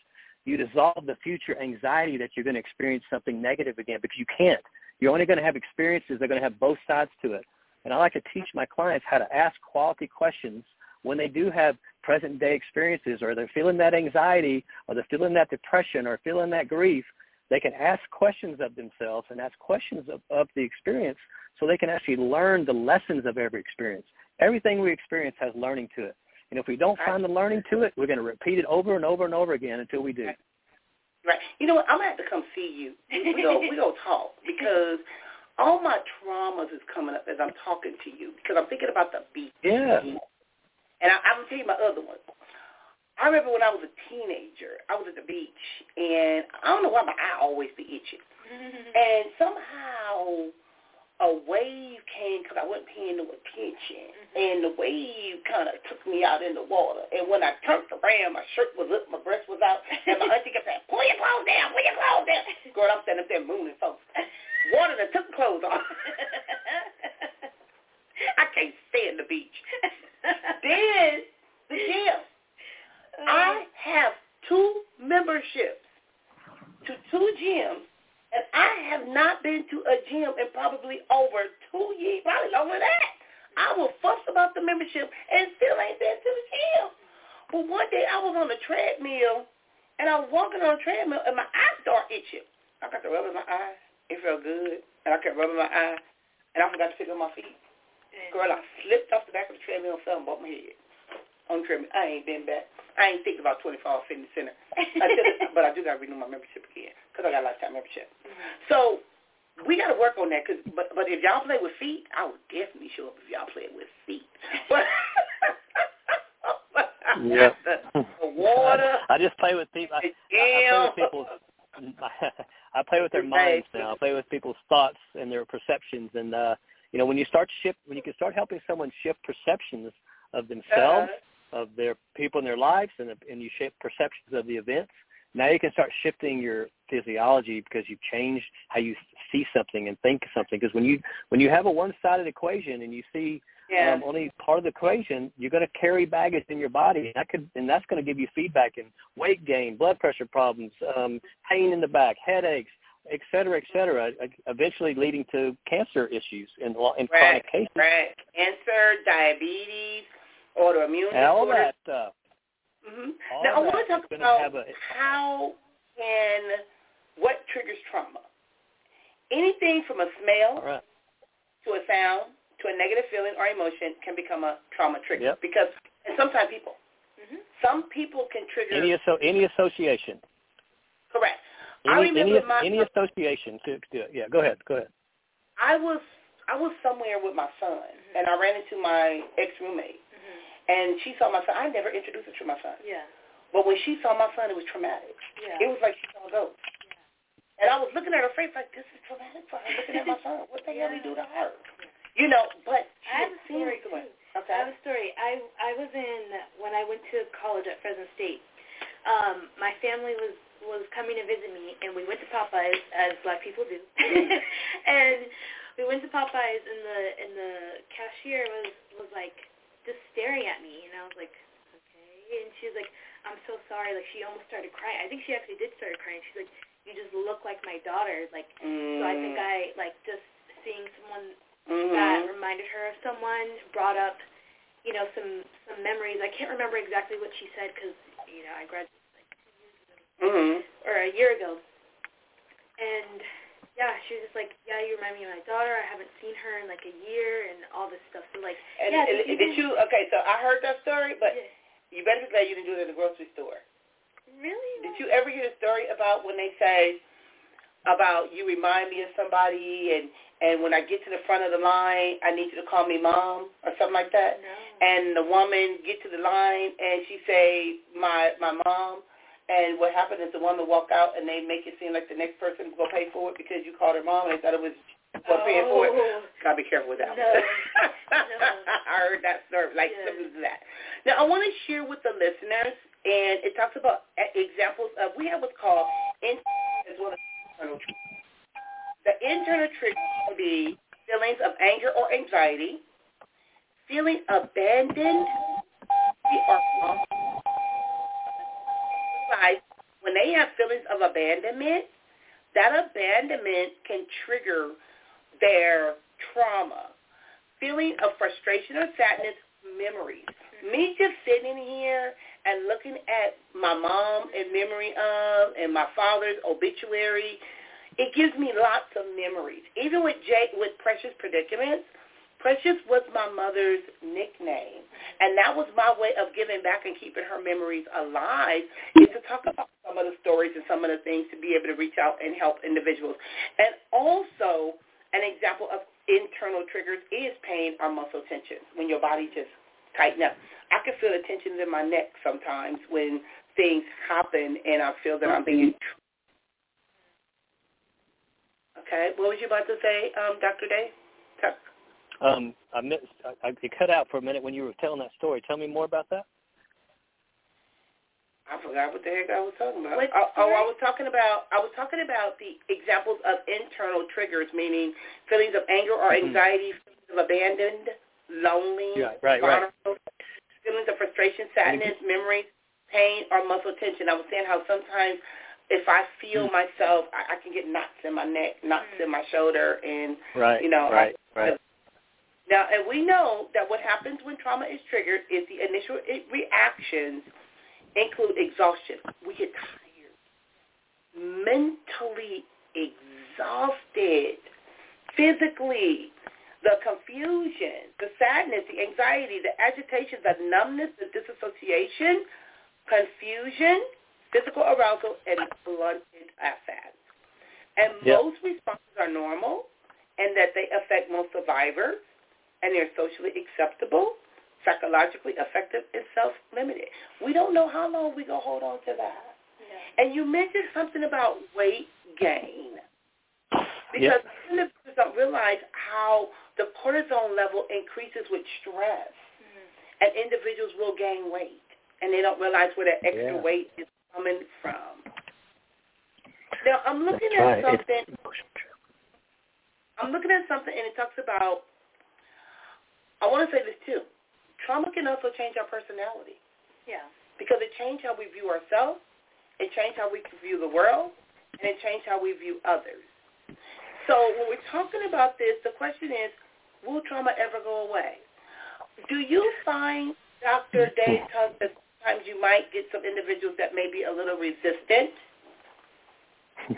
you dissolve the future anxiety that you're going to experience something negative again because you can't. You're only going to have experiences that are going to have both sides to it. And I like to teach my clients how to ask quality questions when they do have present day experiences or they're feeling that anxiety or they're feeling that depression or feeling that grief they can ask questions of themselves and ask questions of, of the experience so they can actually learn the lessons of every experience. Everything we experience has learning to it. And if we don't find the learning to it, we're going to repeat it over and over and over again until we do. Right. You know what? I'm gonna have to come see you. We go we go talk because all my traumas is coming up as I'm talking to you because I'm thinking about the beat. Yeah. And I, I'm gonna tell you my other one. I remember when I was a teenager, I was at the beach, and I don't know why my eye always be itching. and somehow a wave came because I wasn't paying no attention, mm-hmm. and the wave kind of took me out in the water. And when I turned around, my shirt was up, my breast was out, and my auntie kept saying, "Pull your clothes down, pull your clothes down." Girl, I'm standing up there mooning folks. Water that took clothes off. I can't stand the beach. then the gym. I have two memberships to two gyms and I have not been to a gym in probably over two years, probably longer than that. I will fuss about the membership and still ain't been to the gym. But one day I was on the treadmill and I was walking on the treadmill and my eyes start itching. I got to rub in my eyes. It felt good. And I kept rubbing my eye. And I forgot to pick up my feet. Girl, I slipped off the back of the treadmill and fell and bumped my head on the treadmill. I ain't been back. I ain't thinking about 24 Fitness Center. but I do got to renew my membership again because I got a lifetime membership. Mm-hmm. So we got to work on that. Cause, but, but if y'all play with feet, I would definitely show up if y'all play with feet. yeah. the, the water. I just play with people. I, I, I play with people. I play with their minds now. I play with people's thoughts and their perceptions. And uh, you know, when you start shift, when you can start helping someone shift perceptions of themselves, uh-huh. of their people in their lives, and and you shape perceptions of the events, now you can start shifting your physiology because you've changed how you see something and think something. Because when you when you have a one-sided equation and you see yeah. um, only part of the equation, you're going to carry baggage in your body, and that could and that's going to give you feedback in weight gain, blood pressure problems, um, pain in the back, headaches, et cetera, et cetera, eventually leading to cancer issues in, in right, chronic cases. Right, cancer, diabetes, autoimmune and all that stuff. Mm-hmm. Now, I want to talk about a, how can, what triggers trauma. Anything from a smell right. to a sound to a negative feeling or emotion can become a trauma trigger. Yep. Because, and sometimes people, mm-hmm. some people can trigger. Any, asso- any association. Correct. Any, I remember any, my, any association to, to yeah. Go ahead. Go ahead. I was I was somewhere with my son, mm-hmm. and I ran into my ex roommate, and she saw my son. I never introduced her to my son. Yeah. But when she saw my son, it was traumatic. Yeah. It was like she saw a ghost. Yeah. And I was looking at her face like, this is traumatic for her, looking at my son. What the yeah. hell he do to her? You know, but she I have a story too. Okay. I have a story. I I was in when I went to college at Fresno State. Um, my family was was coming to visit me, and we went to Popeyes as black people do. Mm. and we went to Popeyes, and the and the cashier was was like, just staring at me, and I was like, okay. And she was like, I'm so sorry. Like she almost started crying. I think she actually did start crying. She's like, you just look like my daughter. Like mm. so, I think I like just seeing someone mm-hmm. that reminded her of someone brought up, you know, some some memories. I can't remember exactly what she said because you know I graduated like two years ago mm-hmm. or a year ago, and yeah, she was just like, yeah, you remind me of my daughter. I haven't seen her in like a year and all this stuff. So like, and, yeah. And, did, did you? Okay, so I heard that story, but yeah. you better be glad you didn't do it at the grocery store. Really? Did you ever hear a story about when they say about you remind me of somebody and and when I get to the front of the line, I need you to call me mom or something like that? No. And the woman get to the line and she say my my mom and what happened is the woman walk out and they make it seem like the next person will pay for it because you called her mom and they thought it was for oh. paying for it. Oh. Gotta be careful with that. No. no. I heard that story, like yeah. similar to that. Now I want to share with the listeners, and it talks about examples of we have what's called in as well as internal. The internal trigger can be feelings of anger or anxiety, feeling abandoned, or realize when they have feelings of abandonment, that abandonment can trigger their trauma. Feeling of frustration or sadness, memories. Me just sitting here and looking at my mom in memory of and my father's obituary, it gives me lots of memories. Even with Jay, with Precious Predicaments, Precious was my mother's nickname. And that was my way of giving back and keeping her memories alive is to talk about some of the stories and some of the things to be able to reach out and help individuals. And also an example of internal triggers is pain or muscle tension when your body just tighten up. I can feel the tension in my neck sometimes when things happen and I feel that I'm being Okay, what was you about to say, um, Dr. Dave? Tuck. Um, I missed. I, I cut out for a minute when you were telling that story. Tell me more about that. I forgot what the heck I was talking about. Oh, oh, I was talking about I was talking about the examples of internal triggers, meaning feelings of anger or mm-hmm. anxiety, mm-hmm. feelings of abandoned, lonely, yeah, right, right. feelings of frustration, sadness, mm-hmm. memory, pain, or muscle tension. I was saying how sometimes if I feel mm-hmm. myself, I, I can get knots in my neck, knots mm-hmm. in my shoulder, and right, you know, right, I, right. Now, and we know that what happens when trauma is triggered is the initial reactions include exhaustion. We get tired, mentally exhausted, physically, the confusion, the sadness, the anxiety, the agitation, the numbness, the disassociation, confusion, physical arousal, and blunted affect. And yep. most responses are normal and that they affect most survivors and they're socially acceptable, psychologically effective, and self-limited. We don't know how long we're going to hold on to that. Yeah. And you mentioned something about weight gain. Because yep. individuals don't realize how the cortisol level increases with stress. Mm-hmm. And individuals will gain weight. And they don't realize where that extra yeah. weight is coming from. Now, I'm looking That's at right. something. I'm looking at something, and it talks about I want to say this too. Trauma can also change our personality. Yeah. Because it changed how we view ourselves, it changed how we view the world, and it changed how we view others. So when we're talking about this, the question is, will trauma ever go away? Do you find, Dr. Dave Tuck, that sometimes you might get some individuals that may be a little resistant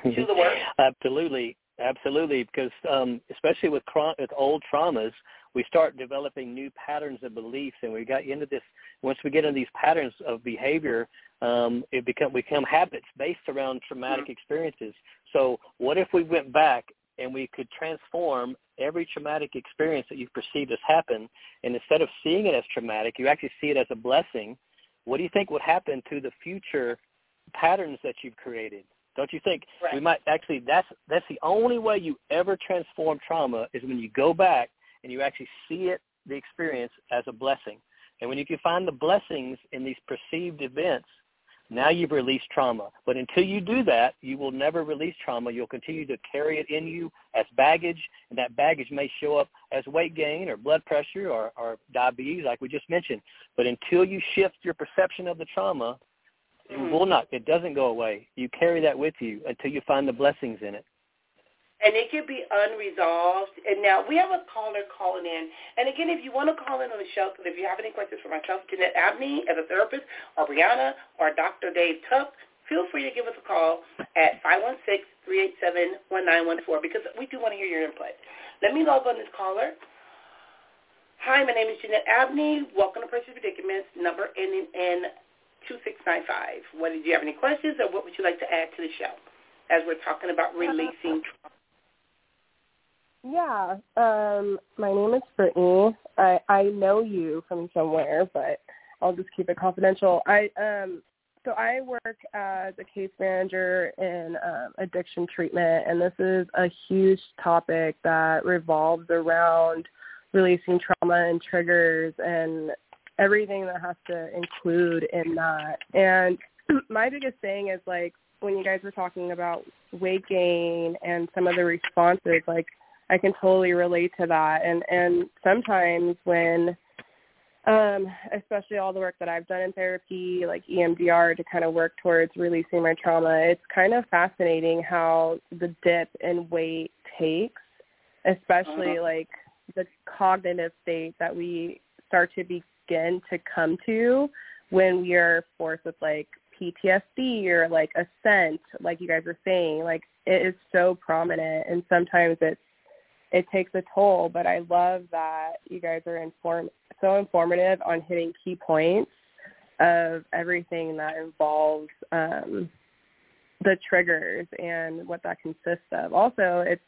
to the work? Absolutely. Absolutely, because um, especially with, with old traumas, we start developing new patterns of beliefs, and we got into this. Once we get into these patterns of behavior, um, it become we become habits based around traumatic mm-hmm. experiences. So, what if we went back and we could transform every traumatic experience that you've perceived as happen, and instead of seeing it as traumatic, you actually see it as a blessing? What do you think would happen to the future patterns that you've created? Don't you think right. we might actually that's that's the only way you ever transform trauma is when you go back and you actually see it the experience as a blessing. And when you can find the blessings in these perceived events, now you've released trauma. But until you do that, you will never release trauma. You'll continue to carry it in you as baggage, and that baggage may show up as weight gain or blood pressure or, or diabetes, like we just mentioned. But until you shift your perception of the trauma, mm-hmm. it will not. It doesn't go away. You carry that with you until you find the blessings in it and it could be unresolved. And now we have a caller calling in. And again, if you want to call in on the show, because if you have any questions for myself, Jeanette Abney as a therapist, or Brianna, or Dr. Dave Tuck, feel free to give us a call at 516-387-1914 because we do want to hear your input. Let me log on this caller. Hi, my name is Jeanette Abney. Welcome to Precious Predicaments, number ending in 2695. What, do you have any questions or what would you like to add to the show as we're talking about uh, releasing trauma? Yeah, um, my name is Brittany. I I know you from somewhere, but I'll just keep it confidential. I um, so I work as a case manager in um, addiction treatment, and this is a huge topic that revolves around releasing trauma and triggers and everything that has to include in that. And my biggest thing is like when you guys were talking about weight gain and some of the responses, like I can totally relate to that. And and sometimes when um, especially all the work that I've done in therapy, like EMDR, to kind of work towards releasing my trauma. It's kind of fascinating how the dip in weight takes, especially uh-huh. like the cognitive state that we start to begin to come to when we are forced with like PTSD or like a scent, like you guys were saying. Like it is so prominent, and sometimes it's it takes a toll. But I love that you guys are inform so informative on hitting key points of everything that involves um, the triggers and what that consists of. Also, it's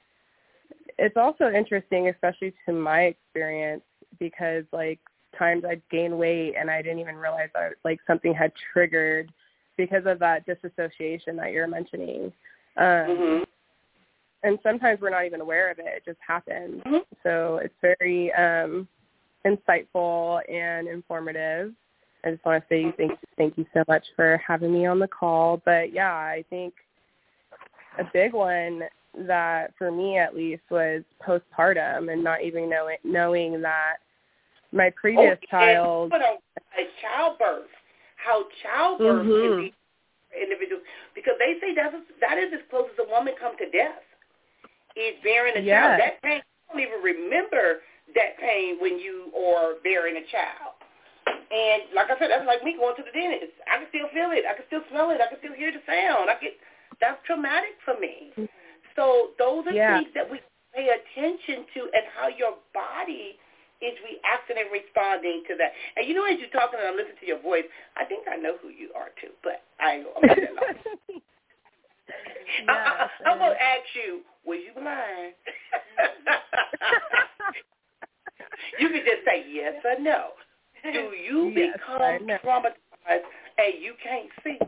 it's also interesting, especially to my experience, because like times I'd gain weight and I didn't even realize that like something had triggered because of that disassociation that you're mentioning. Um, mm-hmm. And sometimes we're not even aware of it; it just happens. Mm-hmm. So it's very um, insightful and informative. I just want to say thank thank you so much for having me on the call. But yeah, I think a big one that for me at least was postpartum and not even knowing knowing that my previous okay. child Put on childbirth, how childbirth mm-hmm. can be individual because they say that's that is as close as a woman come to death is bearing a yes. child. That pain, you don't even remember that pain when you are bearing a child. And like I said, that's like me going to the dentist. I can still feel it. I can still smell it. I can still hear the sound. I get that's traumatic for me. So those are yeah. things that we pay attention to and how your body is reacting and responding to that. And you know, as you're talking and I listen to your voice, I think I know who you are too, but I ain't gonna that. yes, I'm gonna ask you, was you blind? you can just say yes or no. Do you yes, become traumatized and you can't see?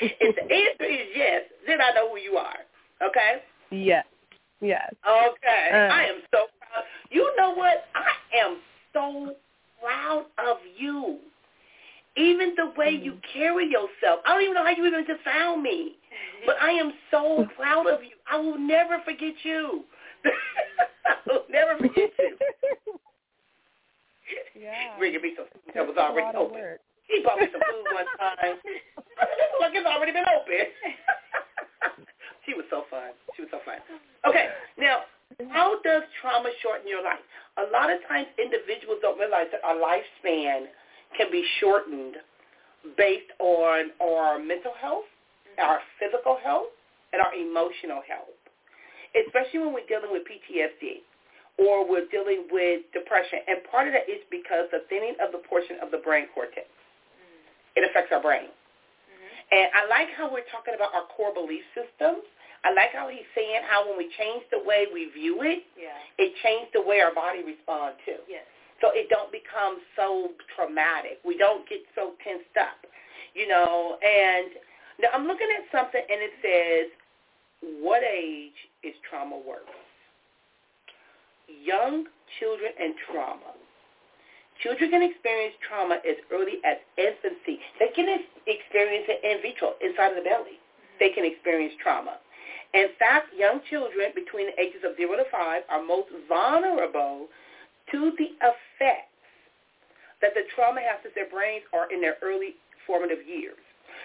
if the answer is yes, then I know who you are. Okay? Yes. Yes. Okay. Uh, I am so proud. You know what? I am so proud of you. Even the way mm-hmm. you carry yourself. I don't even know how you even just found me. But I am so proud of you. I will never forget you. I will never forget you. yeah. Bringing me some food that was already open. Work. He bought me some food one time. like it's already been open. she was so fun. She was so fun. Okay, now, how does trauma shorten your life? A lot of times individuals don't realize that our lifespan can be shortened based on our mental health, our physical health, and our emotional health, especially when we're dealing with PTSD or we're dealing with depression. And part of that is because the thinning of the portion of the brain cortex. Mm-hmm. It affects our brain. Mm-hmm. And I like how we're talking about our core belief systems. I like how he's saying how when we change the way we view it, Yeah. it changed the way our body responds to. Yes. So it don't become so traumatic. We don't get so tensed up, you know. And now I'm looking at something and it says, what age is trauma worse? Young children and trauma. Children can experience trauma as early as infancy. They can experience it in vitro, inside of the belly. Mm-hmm. They can experience trauma. In fact, young children between the ages of 0 to 5 are most vulnerable to the effects that the trauma has to their brains are in their early formative years.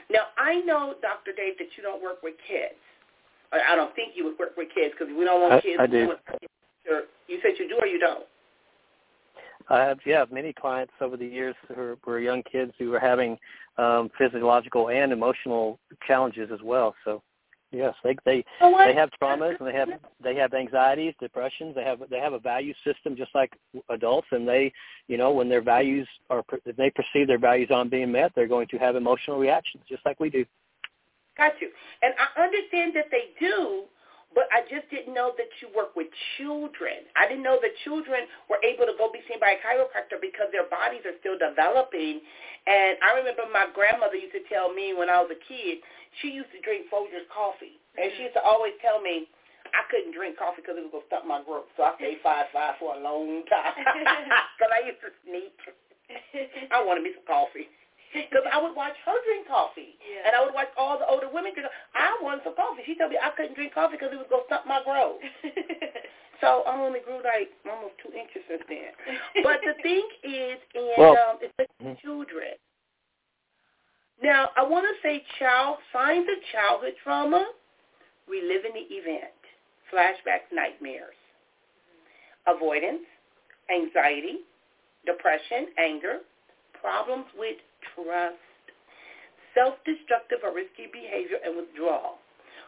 Now, I know, Dr. Dave, that you don't work with kids. I don't think you would work with kids because we don't want I, kids. I do. You said you do or you don't? I have yeah many clients over the years who are young kids who were having um, physiological and emotional challenges as well. So yes, they they oh, they have traumas and they have they have anxieties, depressions. They have they have a value system just like adults, and they you know when their values are if they perceive their values aren't being met, they're going to have emotional reactions just like we do. Got you. And I understand that they do, but I just didn't know that you work with children. I didn't know that children were able to go be seen by a chiropractor because their bodies are still developing. And I remember my grandmother used to tell me when I was a kid, she used to drink Folgers coffee. And she mm. used to always tell me I couldn't drink coffee because it was going to stop my growth. So I stayed five five for a long time because I used to sneak. I wanted me some coffee. Because I would watch her drink coffee, Yeah. and I would watch all the older women drink. I wanted some coffee. She told me I couldn't drink coffee because it was going to stop my growth. So I only grew like almost two inches since then. But the thing is, and Well- um, it's the children. Now I want to say child signs of childhood trauma: reliving the event, flashbacks, nightmares, avoidance, anxiety, depression, anger, problems with trust, self-destructive or risky behavior, and withdrawal.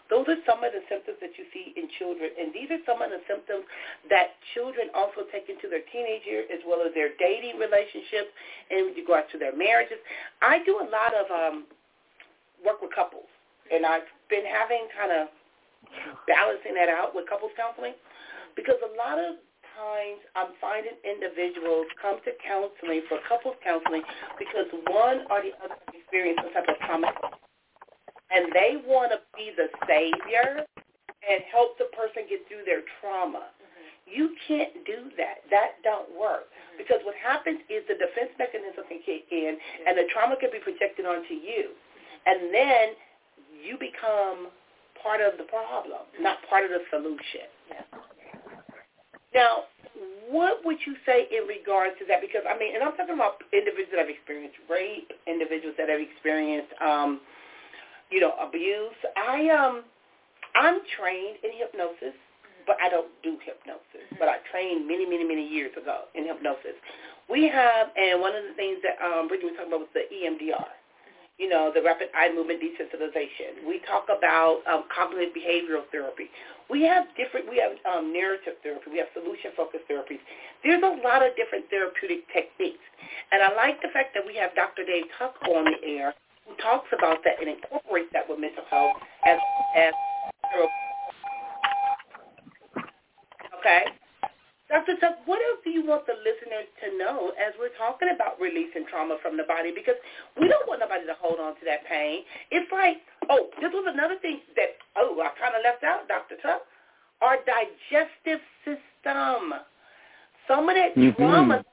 Those are some of the symptoms that you see in children, and these are some of the symptoms that children also take into their teenage years as well as their dating relationships and with regards to their marriages. I do a lot of um, work with couples, and I've been having kind of balancing that out with couples counseling because a lot of times I'm finding individuals come to counseling for couples counseling because one or the other experience some type of trauma and they want to be the savior and help the person get through their trauma. Mm-hmm. You can't do that. That don't work. Mm-hmm. Because what happens is the defense mechanism can kick in and the trauma can be projected onto you. Mm-hmm. And then you become part of the problem, not part of the solution. Yeah. Now, what would you say in regards to that? Because, I mean, and I'm talking about individuals that have experienced rape, individuals that have experienced um, – you know, abuse. I um I'm trained in hypnosis, but I don't do hypnosis. Mm-hmm. But I trained many, many, many years ago in hypnosis. We have, and one of the things that um, Bridget was talking about was the EMDR. You know, the rapid eye movement desensitization. We talk about um, cognitive behavioral therapy. We have different, we have um, narrative therapy. We have solution-focused therapies. There's a lot of different therapeutic techniques. And I like the fact that we have Dr. Dave Tuck on the air who talks about that and incorporates that with mental health as as therapy. okay. Dr. Tuck, what else do you want the listeners to know as we're talking about releasing trauma from the body? Because we don't want nobody to hold on to that pain. It's like, oh, this was another thing that, oh, I kind of left out, Dr. Tuck. Our digestive system. Some of that mm-hmm. trauma,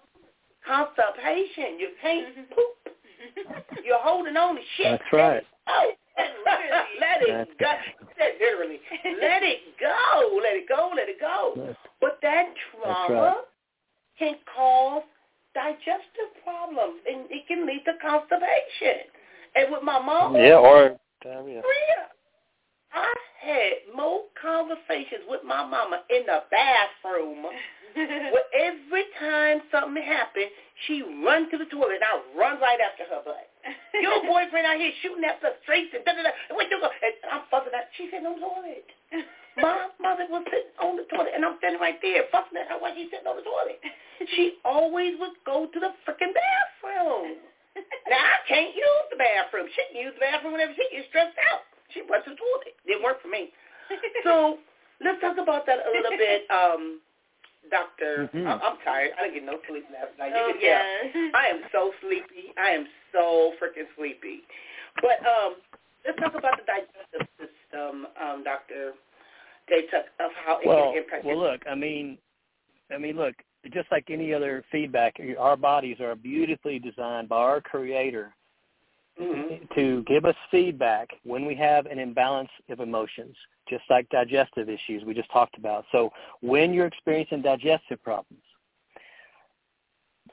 constipation, you can't mm-hmm. poop you're holding on to shit. That's right. Oh, let it go. Said, Literally, let it go. Let it go. Let it go. But that trauma right. can cause digestive problems, and it can lead to constipation. And with my mom, yeah, or diarrhea. I had more conversations with my mama in the bathroom well, every time something happened, she run to the toilet, and I run right after her butt. Your boyfriend out here shooting at the streets and da da da. Where you go? And I'm fucking at. She said on the toilet. My mother was sitting on the toilet, and I'm standing right there fussing at her while she's sitting on the toilet. She always would go to the freaking bathroom. Now I can't use the bathroom. She can use the bathroom whenever she gets stressed out. She went to the toilet. Didn't work for me. So let's talk about that a little bit. Um, Doctor, mm-hmm. I'm tired. I didn't get no sleep last night. You oh, can yeah. I am so sleepy. I am so freaking sleepy. But um, let's talk about the digestive system, um, Doctor Data, of how it well, can impact. Well, look, I mean, I mean, look, just like any other feedback, our bodies are beautifully designed by our Creator mm-hmm. to give us feedback when we have an imbalance of emotions just like digestive issues we just talked about. So when you're experiencing digestive problems,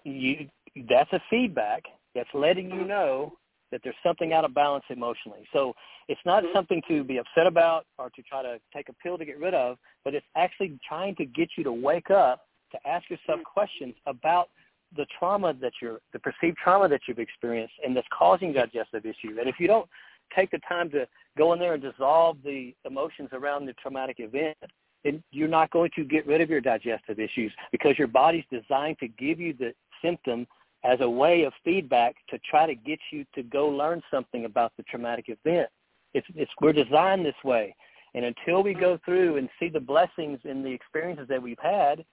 you that's a feedback that's letting you know that there's something out of balance emotionally. So it's not mm-hmm. something to be upset about or to try to take a pill to get rid of, but it's actually trying to get you to wake up to ask yourself mm-hmm. questions about the trauma that you're, the perceived trauma that you've experienced and that's causing digestive issues. And if you don't take the time to go in there and dissolve the emotions around the traumatic event, then you're not going to get rid of your digestive issues because your body's designed to give you the symptom as a way of feedback to try to get you to go learn something about the traumatic event. It's, it's we're designed this way. And until we go through and see the blessings in the experiences that we've had,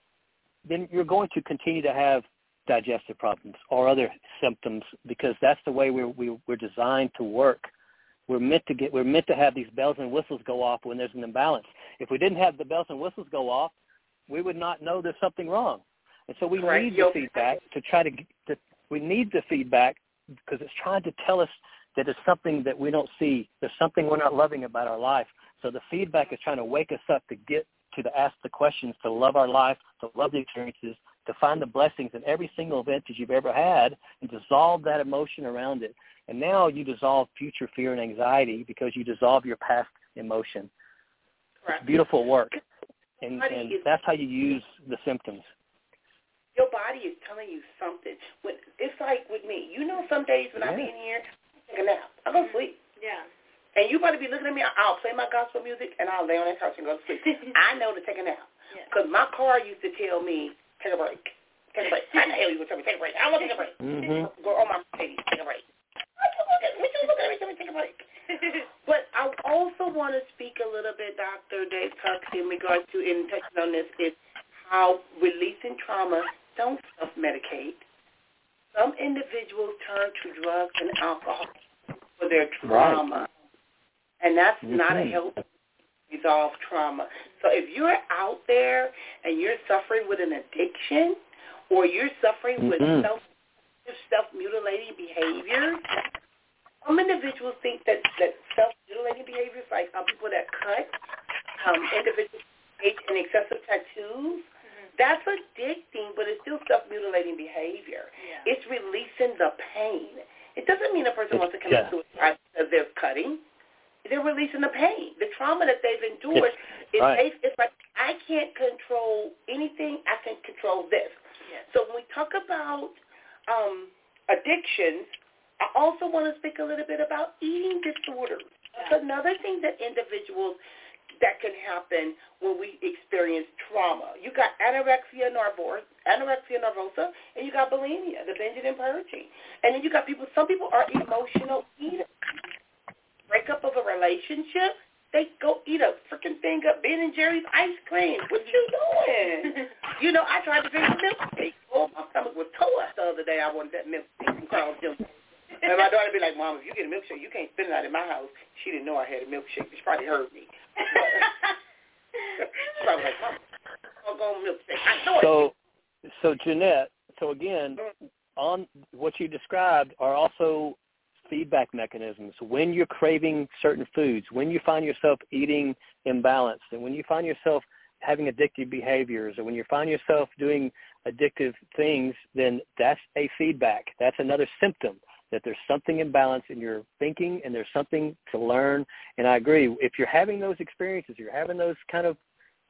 then you're going to continue to have digestive problems or other symptoms because that's the way we're, we, we're designed to work we're meant to get we're meant to have these bells and whistles go off when there's an imbalance. If we didn't have the bells and whistles go off, we would not know there's something wrong. And so we need the feedback to try to, to we need the feedback because it's trying to tell us that it's something that we don't see. There's something we're not loving about our life. So the feedback is trying to wake us up to get to, to ask the questions, to love our life, to love the experiences, to find the blessings in every single event that you've ever had and dissolve that emotion around it. And now you dissolve future fear and anxiety because you dissolve your past emotion. Correct. It's beautiful work. And, and that's how you use the symptoms. Your body is telling you something. When it's like with me, you know, some days when yeah. I be in here, I take a nap. I go to sleep. Yeah. And you better be looking at me. I'll play my gospel music and I'll lay on that couch and go to sleep. I know to take a nap because yeah. my car used to tell me take a break. Take a break. I know you would tell me take a break. I want to take a break. Mm-hmm. Go on my Mercedes. Take a break. What you looking at me? Tell me take a break. but I also want to speak a little bit, Dr. Dave Tuck, in regards to in touching on this is how releasing trauma don't self-medicate. Some individuals turn to drugs and alcohol for their trauma. Right and that's mm-hmm. not a healthy resolve trauma. So if you're out there and you're suffering with an addiction or you're suffering mm-hmm. with self self-mutilating behaviors, some individuals think that, that self-mutilating behaviors, like people that cut, um, individuals engage in excessive tattoos. That's addicting, but it's still self-mutilating behavior. Yeah. It's releasing the pain. It doesn't mean a person wants to commit yeah. suicide because they're cutting they're releasing the pain, the trauma that they've endured. It's, right. it's like I can't control anything. I can control this. Yes. So when we talk about um, addictions, I also want to speak a little bit about eating disorders. That's another thing that individuals that can happen when we experience trauma. You got anorexia nervosa, anorexia nervosa, and you got bulimia, the binging and purging. And then you got people, some people are emotional eaters breakup of a relationship, they go eat a freaking thing up Ben and Jerry's ice cream. What you doing? you know, I tried to drink milkshake. Oh, my stomach was tore up the other day. I wanted that milkshake from Carl Jr. And my daughter be like, Mom, if you get a milkshake, you can't spend it out in my house. She didn't know I had a milkshake. She probably heard me. Milkshake. So, so Jeanette, so again, on what you described are also feedback mechanisms. When you're craving certain foods, when you find yourself eating imbalanced, and when you find yourself having addictive behaviors, or when you find yourself doing addictive things, then that's a feedback. That's another symptom that there's something imbalanced in your thinking and there's something to learn. And I agree, if you're having those experiences, you're having those kind of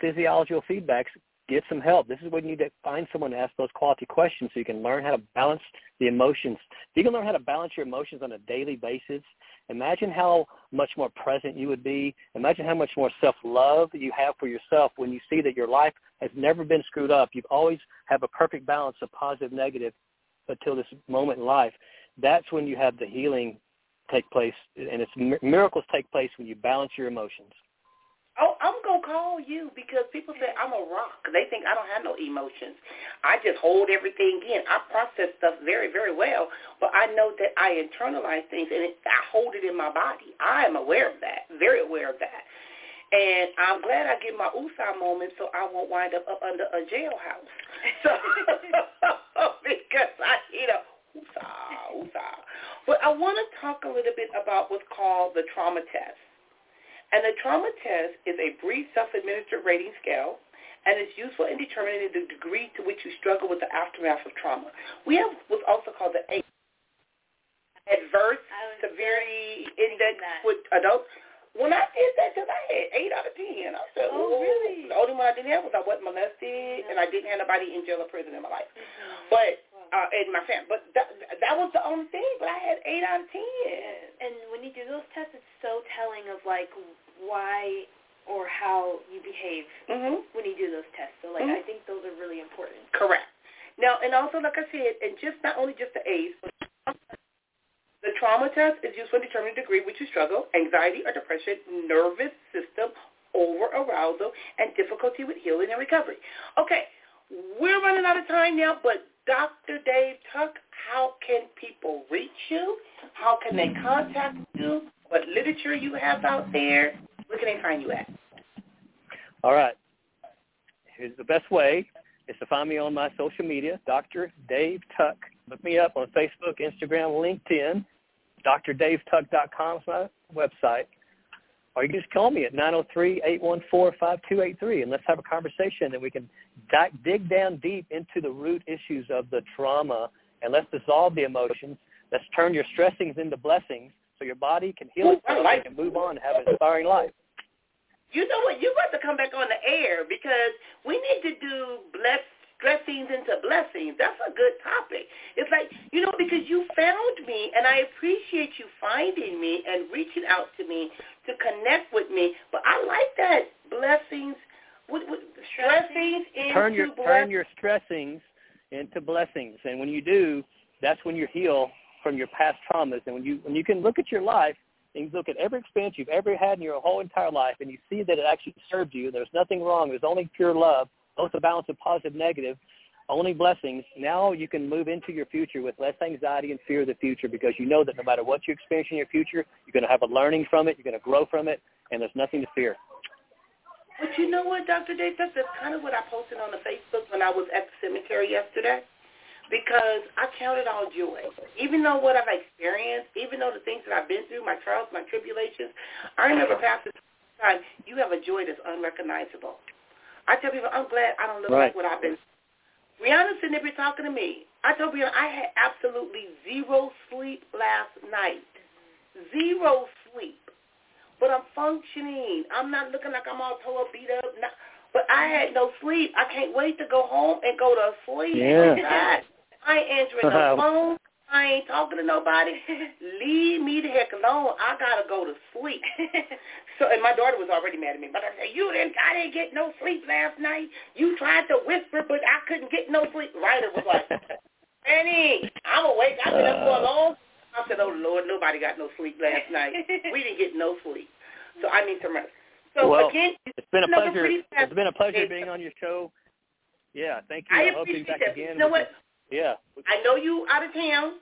physiological feedbacks, get some help. This is when you need to find someone to ask those quality questions so you can learn how to balance the emotions. If you can learn how to balance your emotions on a daily basis, imagine how much more present you would be. Imagine how much more self-love you have for yourself when you see that your life has never been screwed up. You've always have a perfect balance of positive, negative until this moment in life. That's when you have the healing take place, and it's miracles take place when you balance your emotions. Oh, I'm gonna call you because people say I'm a rock. They think I don't have no emotions. I just hold everything in. I process stuff very, very well, but I know that I internalize things and it, I hold it in my body. I am aware of that, very aware of that. And I'm glad I get my USA moment so I won't wind up up under a jailhouse. So because I need a USA, USA. But I want to talk a little bit about what's called the trauma test. And the trauma test is a brief self-administered rating scale, and it's useful in determining the degree to which you struggle with the aftermath of trauma. We have what's also called the A, Adverse Severity Index with adults. When I did that, because I had 8 out of 10. I said, oh, really? The only one I didn't have was I wasn't molested, yeah. and I didn't have anybody in jail or prison in my life. Mm-hmm. But uh, my family. But that, that was the only thing. But I had eight out of ten. And when you do those tests, it's so telling of like why or how you behave mm-hmm. when you do those tests. So like mm-hmm. I think those are really important. Correct. Now, and also like I said, and just not only just the A's, but the trauma test is used for determining the degree which you struggle, anxiety or depression, nervous system, over arousal, and difficulty with healing and recovery. Okay, we're running out of time now, but Dr. Dave Tuck, how can people reach you? How can they contact you? What literature you have out there? Where can they find you at? All right. Here's the best way is to find me on my social media, Dr. Dave Tuck. Look me up on Facebook, Instagram, LinkedIn. DrDaveTuck.com is my website. Or you can just call me at 903-814-5283 and let's have a conversation and we can di- dig down deep into the root issues of the trauma and let's dissolve the emotions. Let's turn your stressings into blessings so your body can heal itself like and move on and have an inspiring life. You know what? You got to come back on the air because we need to do blessed stressings into blessings. That's a good topic. It's like, you know, because you found me, and I appreciate you finding me and reaching out to me to connect with me. But I like that blessings, what, what, stressings into turn your blessings. turn your stressings into blessings, and when you do, that's when you heal from your past traumas. And when you when you can look at your life and you look at every experience you've ever had in your whole entire life, and you see that it actually served you. There's nothing wrong. There's only pure love, both a balance of positive, negative, only blessings. Now you can move into your future with less anxiety and fear of the future because you know that no matter what you experience in your future, you're going to have a learning from it. You're going to grow from it, and there's nothing to fear. But you know what, Dr. Dave? That's, that's kind of what I posted on the Facebook when I was at the cemetery yesterday. Because I count it all joy. Even though what I've experienced, even though the things that I've been through, my trials, my tribulations, I remember uh-huh. Pastor time, you have a joy that's unrecognizable. I tell people, I'm glad I don't look Right. like what I've been Brianna sitting there talking to me. I told Brianna I had absolutely zero sleep last night. Zero sleep. But I'm functioning. I'm not looking like I'm all tore up, beat up. Not, but I had no sleep. I can't wait to go home and go to sleep. Yeah. I ain't answering no phone. I ain't talking to nobody. Leave me the heck alone. I gotta go to sleep. So, and my daughter was already mad at me. But I said, you didn't, I didn't get no sleep last night. You tried to whisper, but I couldn't get no sleep. Ryder was like, Annie, I'm awake. I've been up for a uh. long. I said, oh Lord, nobody got no sleep last night. We didn't get no sleep. So I need some rest. So Well, again, It's been a pleasure. It's been a pleasure being on your show. Yeah, thank you. I hope to be appreciate back that. again. You know what? Yeah. I know you out of town,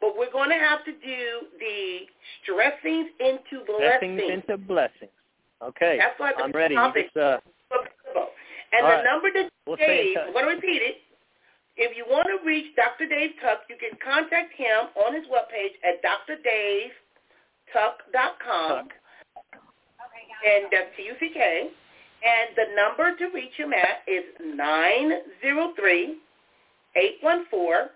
but we're going to have to do the stressings into Blessings blessings. into blessings. Okay. That's what I'm ready. Uh, And the right. number to We'll Dave. I'm going to repeat it. If you want to reach Dr. Dave Tuck, you can contact him on his webpage at drdavetuck.com. Tuck. Dot com and that's T-U-C-K. And the number to reach him at is 903-814-5283.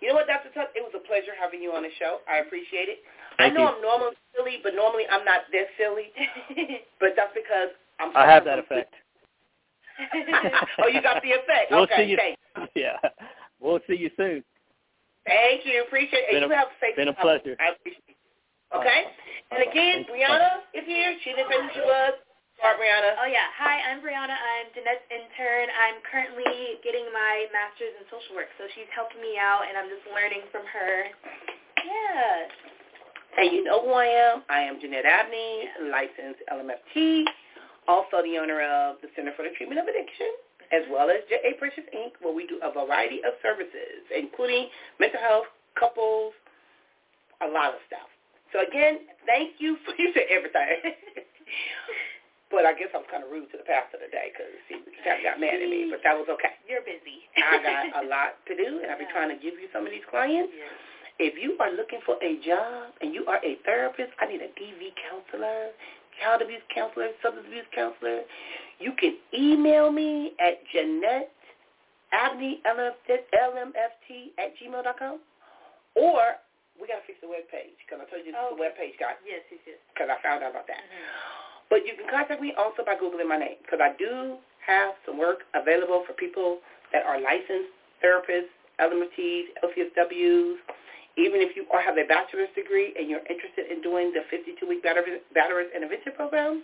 You know what, Dr. Tuck? It was a pleasure having you on the show. I appreciate it. I know you. I'm normally silly, but normally I'm not this silly. But that's because I'm I have that effect. oh, you got the effect. We'll okay, see you. thank, Yeah. We'll see you soon. thank you. Appreciate it. Been a- you have safe been a pleasure. I appreciate it. Okay? And again, Thank. Brianna is here. She didn't say who she was. Sorry, Brianna. Oh yeah. Hi, I'm Brianna. I'm Jeanette's intern. I'm currently getting my master's in social work, so she's helping me out, and I'm just learning from her. Yeah. Hey, you know who I am? I am Jeanette Abney, licensed LMFT, also the owner of the Center for the Treatment of Addiction, as well as J.A. Precious Inc., where we do a variety of services, including mental health, couples, a lot of stuff. So again, thank you for you said everything. but I guess I was kind of rude to the pastor today because he kind of got mad at me, but that was okay. You're busy. I got a lot to do, and I've been trying to give you some of these clients. If you are looking for a job and you are a therapist, I need a DV counselor, child abuse counselor, substance abuse counselor. You can email me at Jeanette Abney, LMFT at gmail.com. Or we got to fix the web page because I told you Oh, the web page got Yes, yes, yes. because I found out about that. Mm-hmm. But you can contact me also by Googling my name because I do have some work available for people that are licensed therapists, LMTs, LCSWs. Even if you have a bachelor's degree and you're interested in doing the 52-week veteran- veterans intervention program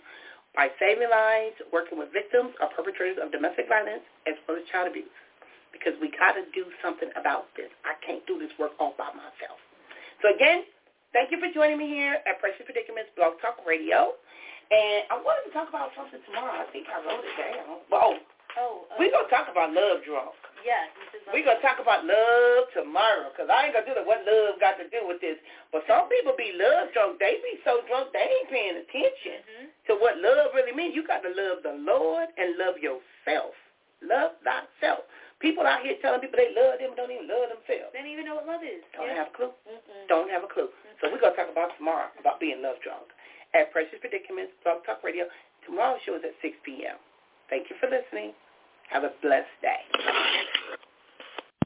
by saving lives, working with victims or perpetrators of domestic violence as well as child abuse. Because we got to do something about this. I can't do this work all by myself. So again, thank you for joining me here at Precious Predicaments Blog Talk Radio. And I wanted to talk about something tomorrow. I think I wrote it down. Well, Oh, uh, we're going to talk about love drunk. yeah. We're going to talk about love tomorrow because I ain't going to do the what love got to do with this. But some people be love drunk. They be so drunk they ain't paying attention hmm to what love really means. You got to love the Lord and love yourself. Love thyself. People out here telling people they love them don't even love themselves. They don't even know what love is. Don't yeah. have a clue. Mm-mm. Don't have a clue. So we're going to talk about tomorrow, about being love drunk at Precious Predicaments, Blog Talk Radio. Tomorrow's show is at 6 p.m. Thank you for listening. Have a blessed day.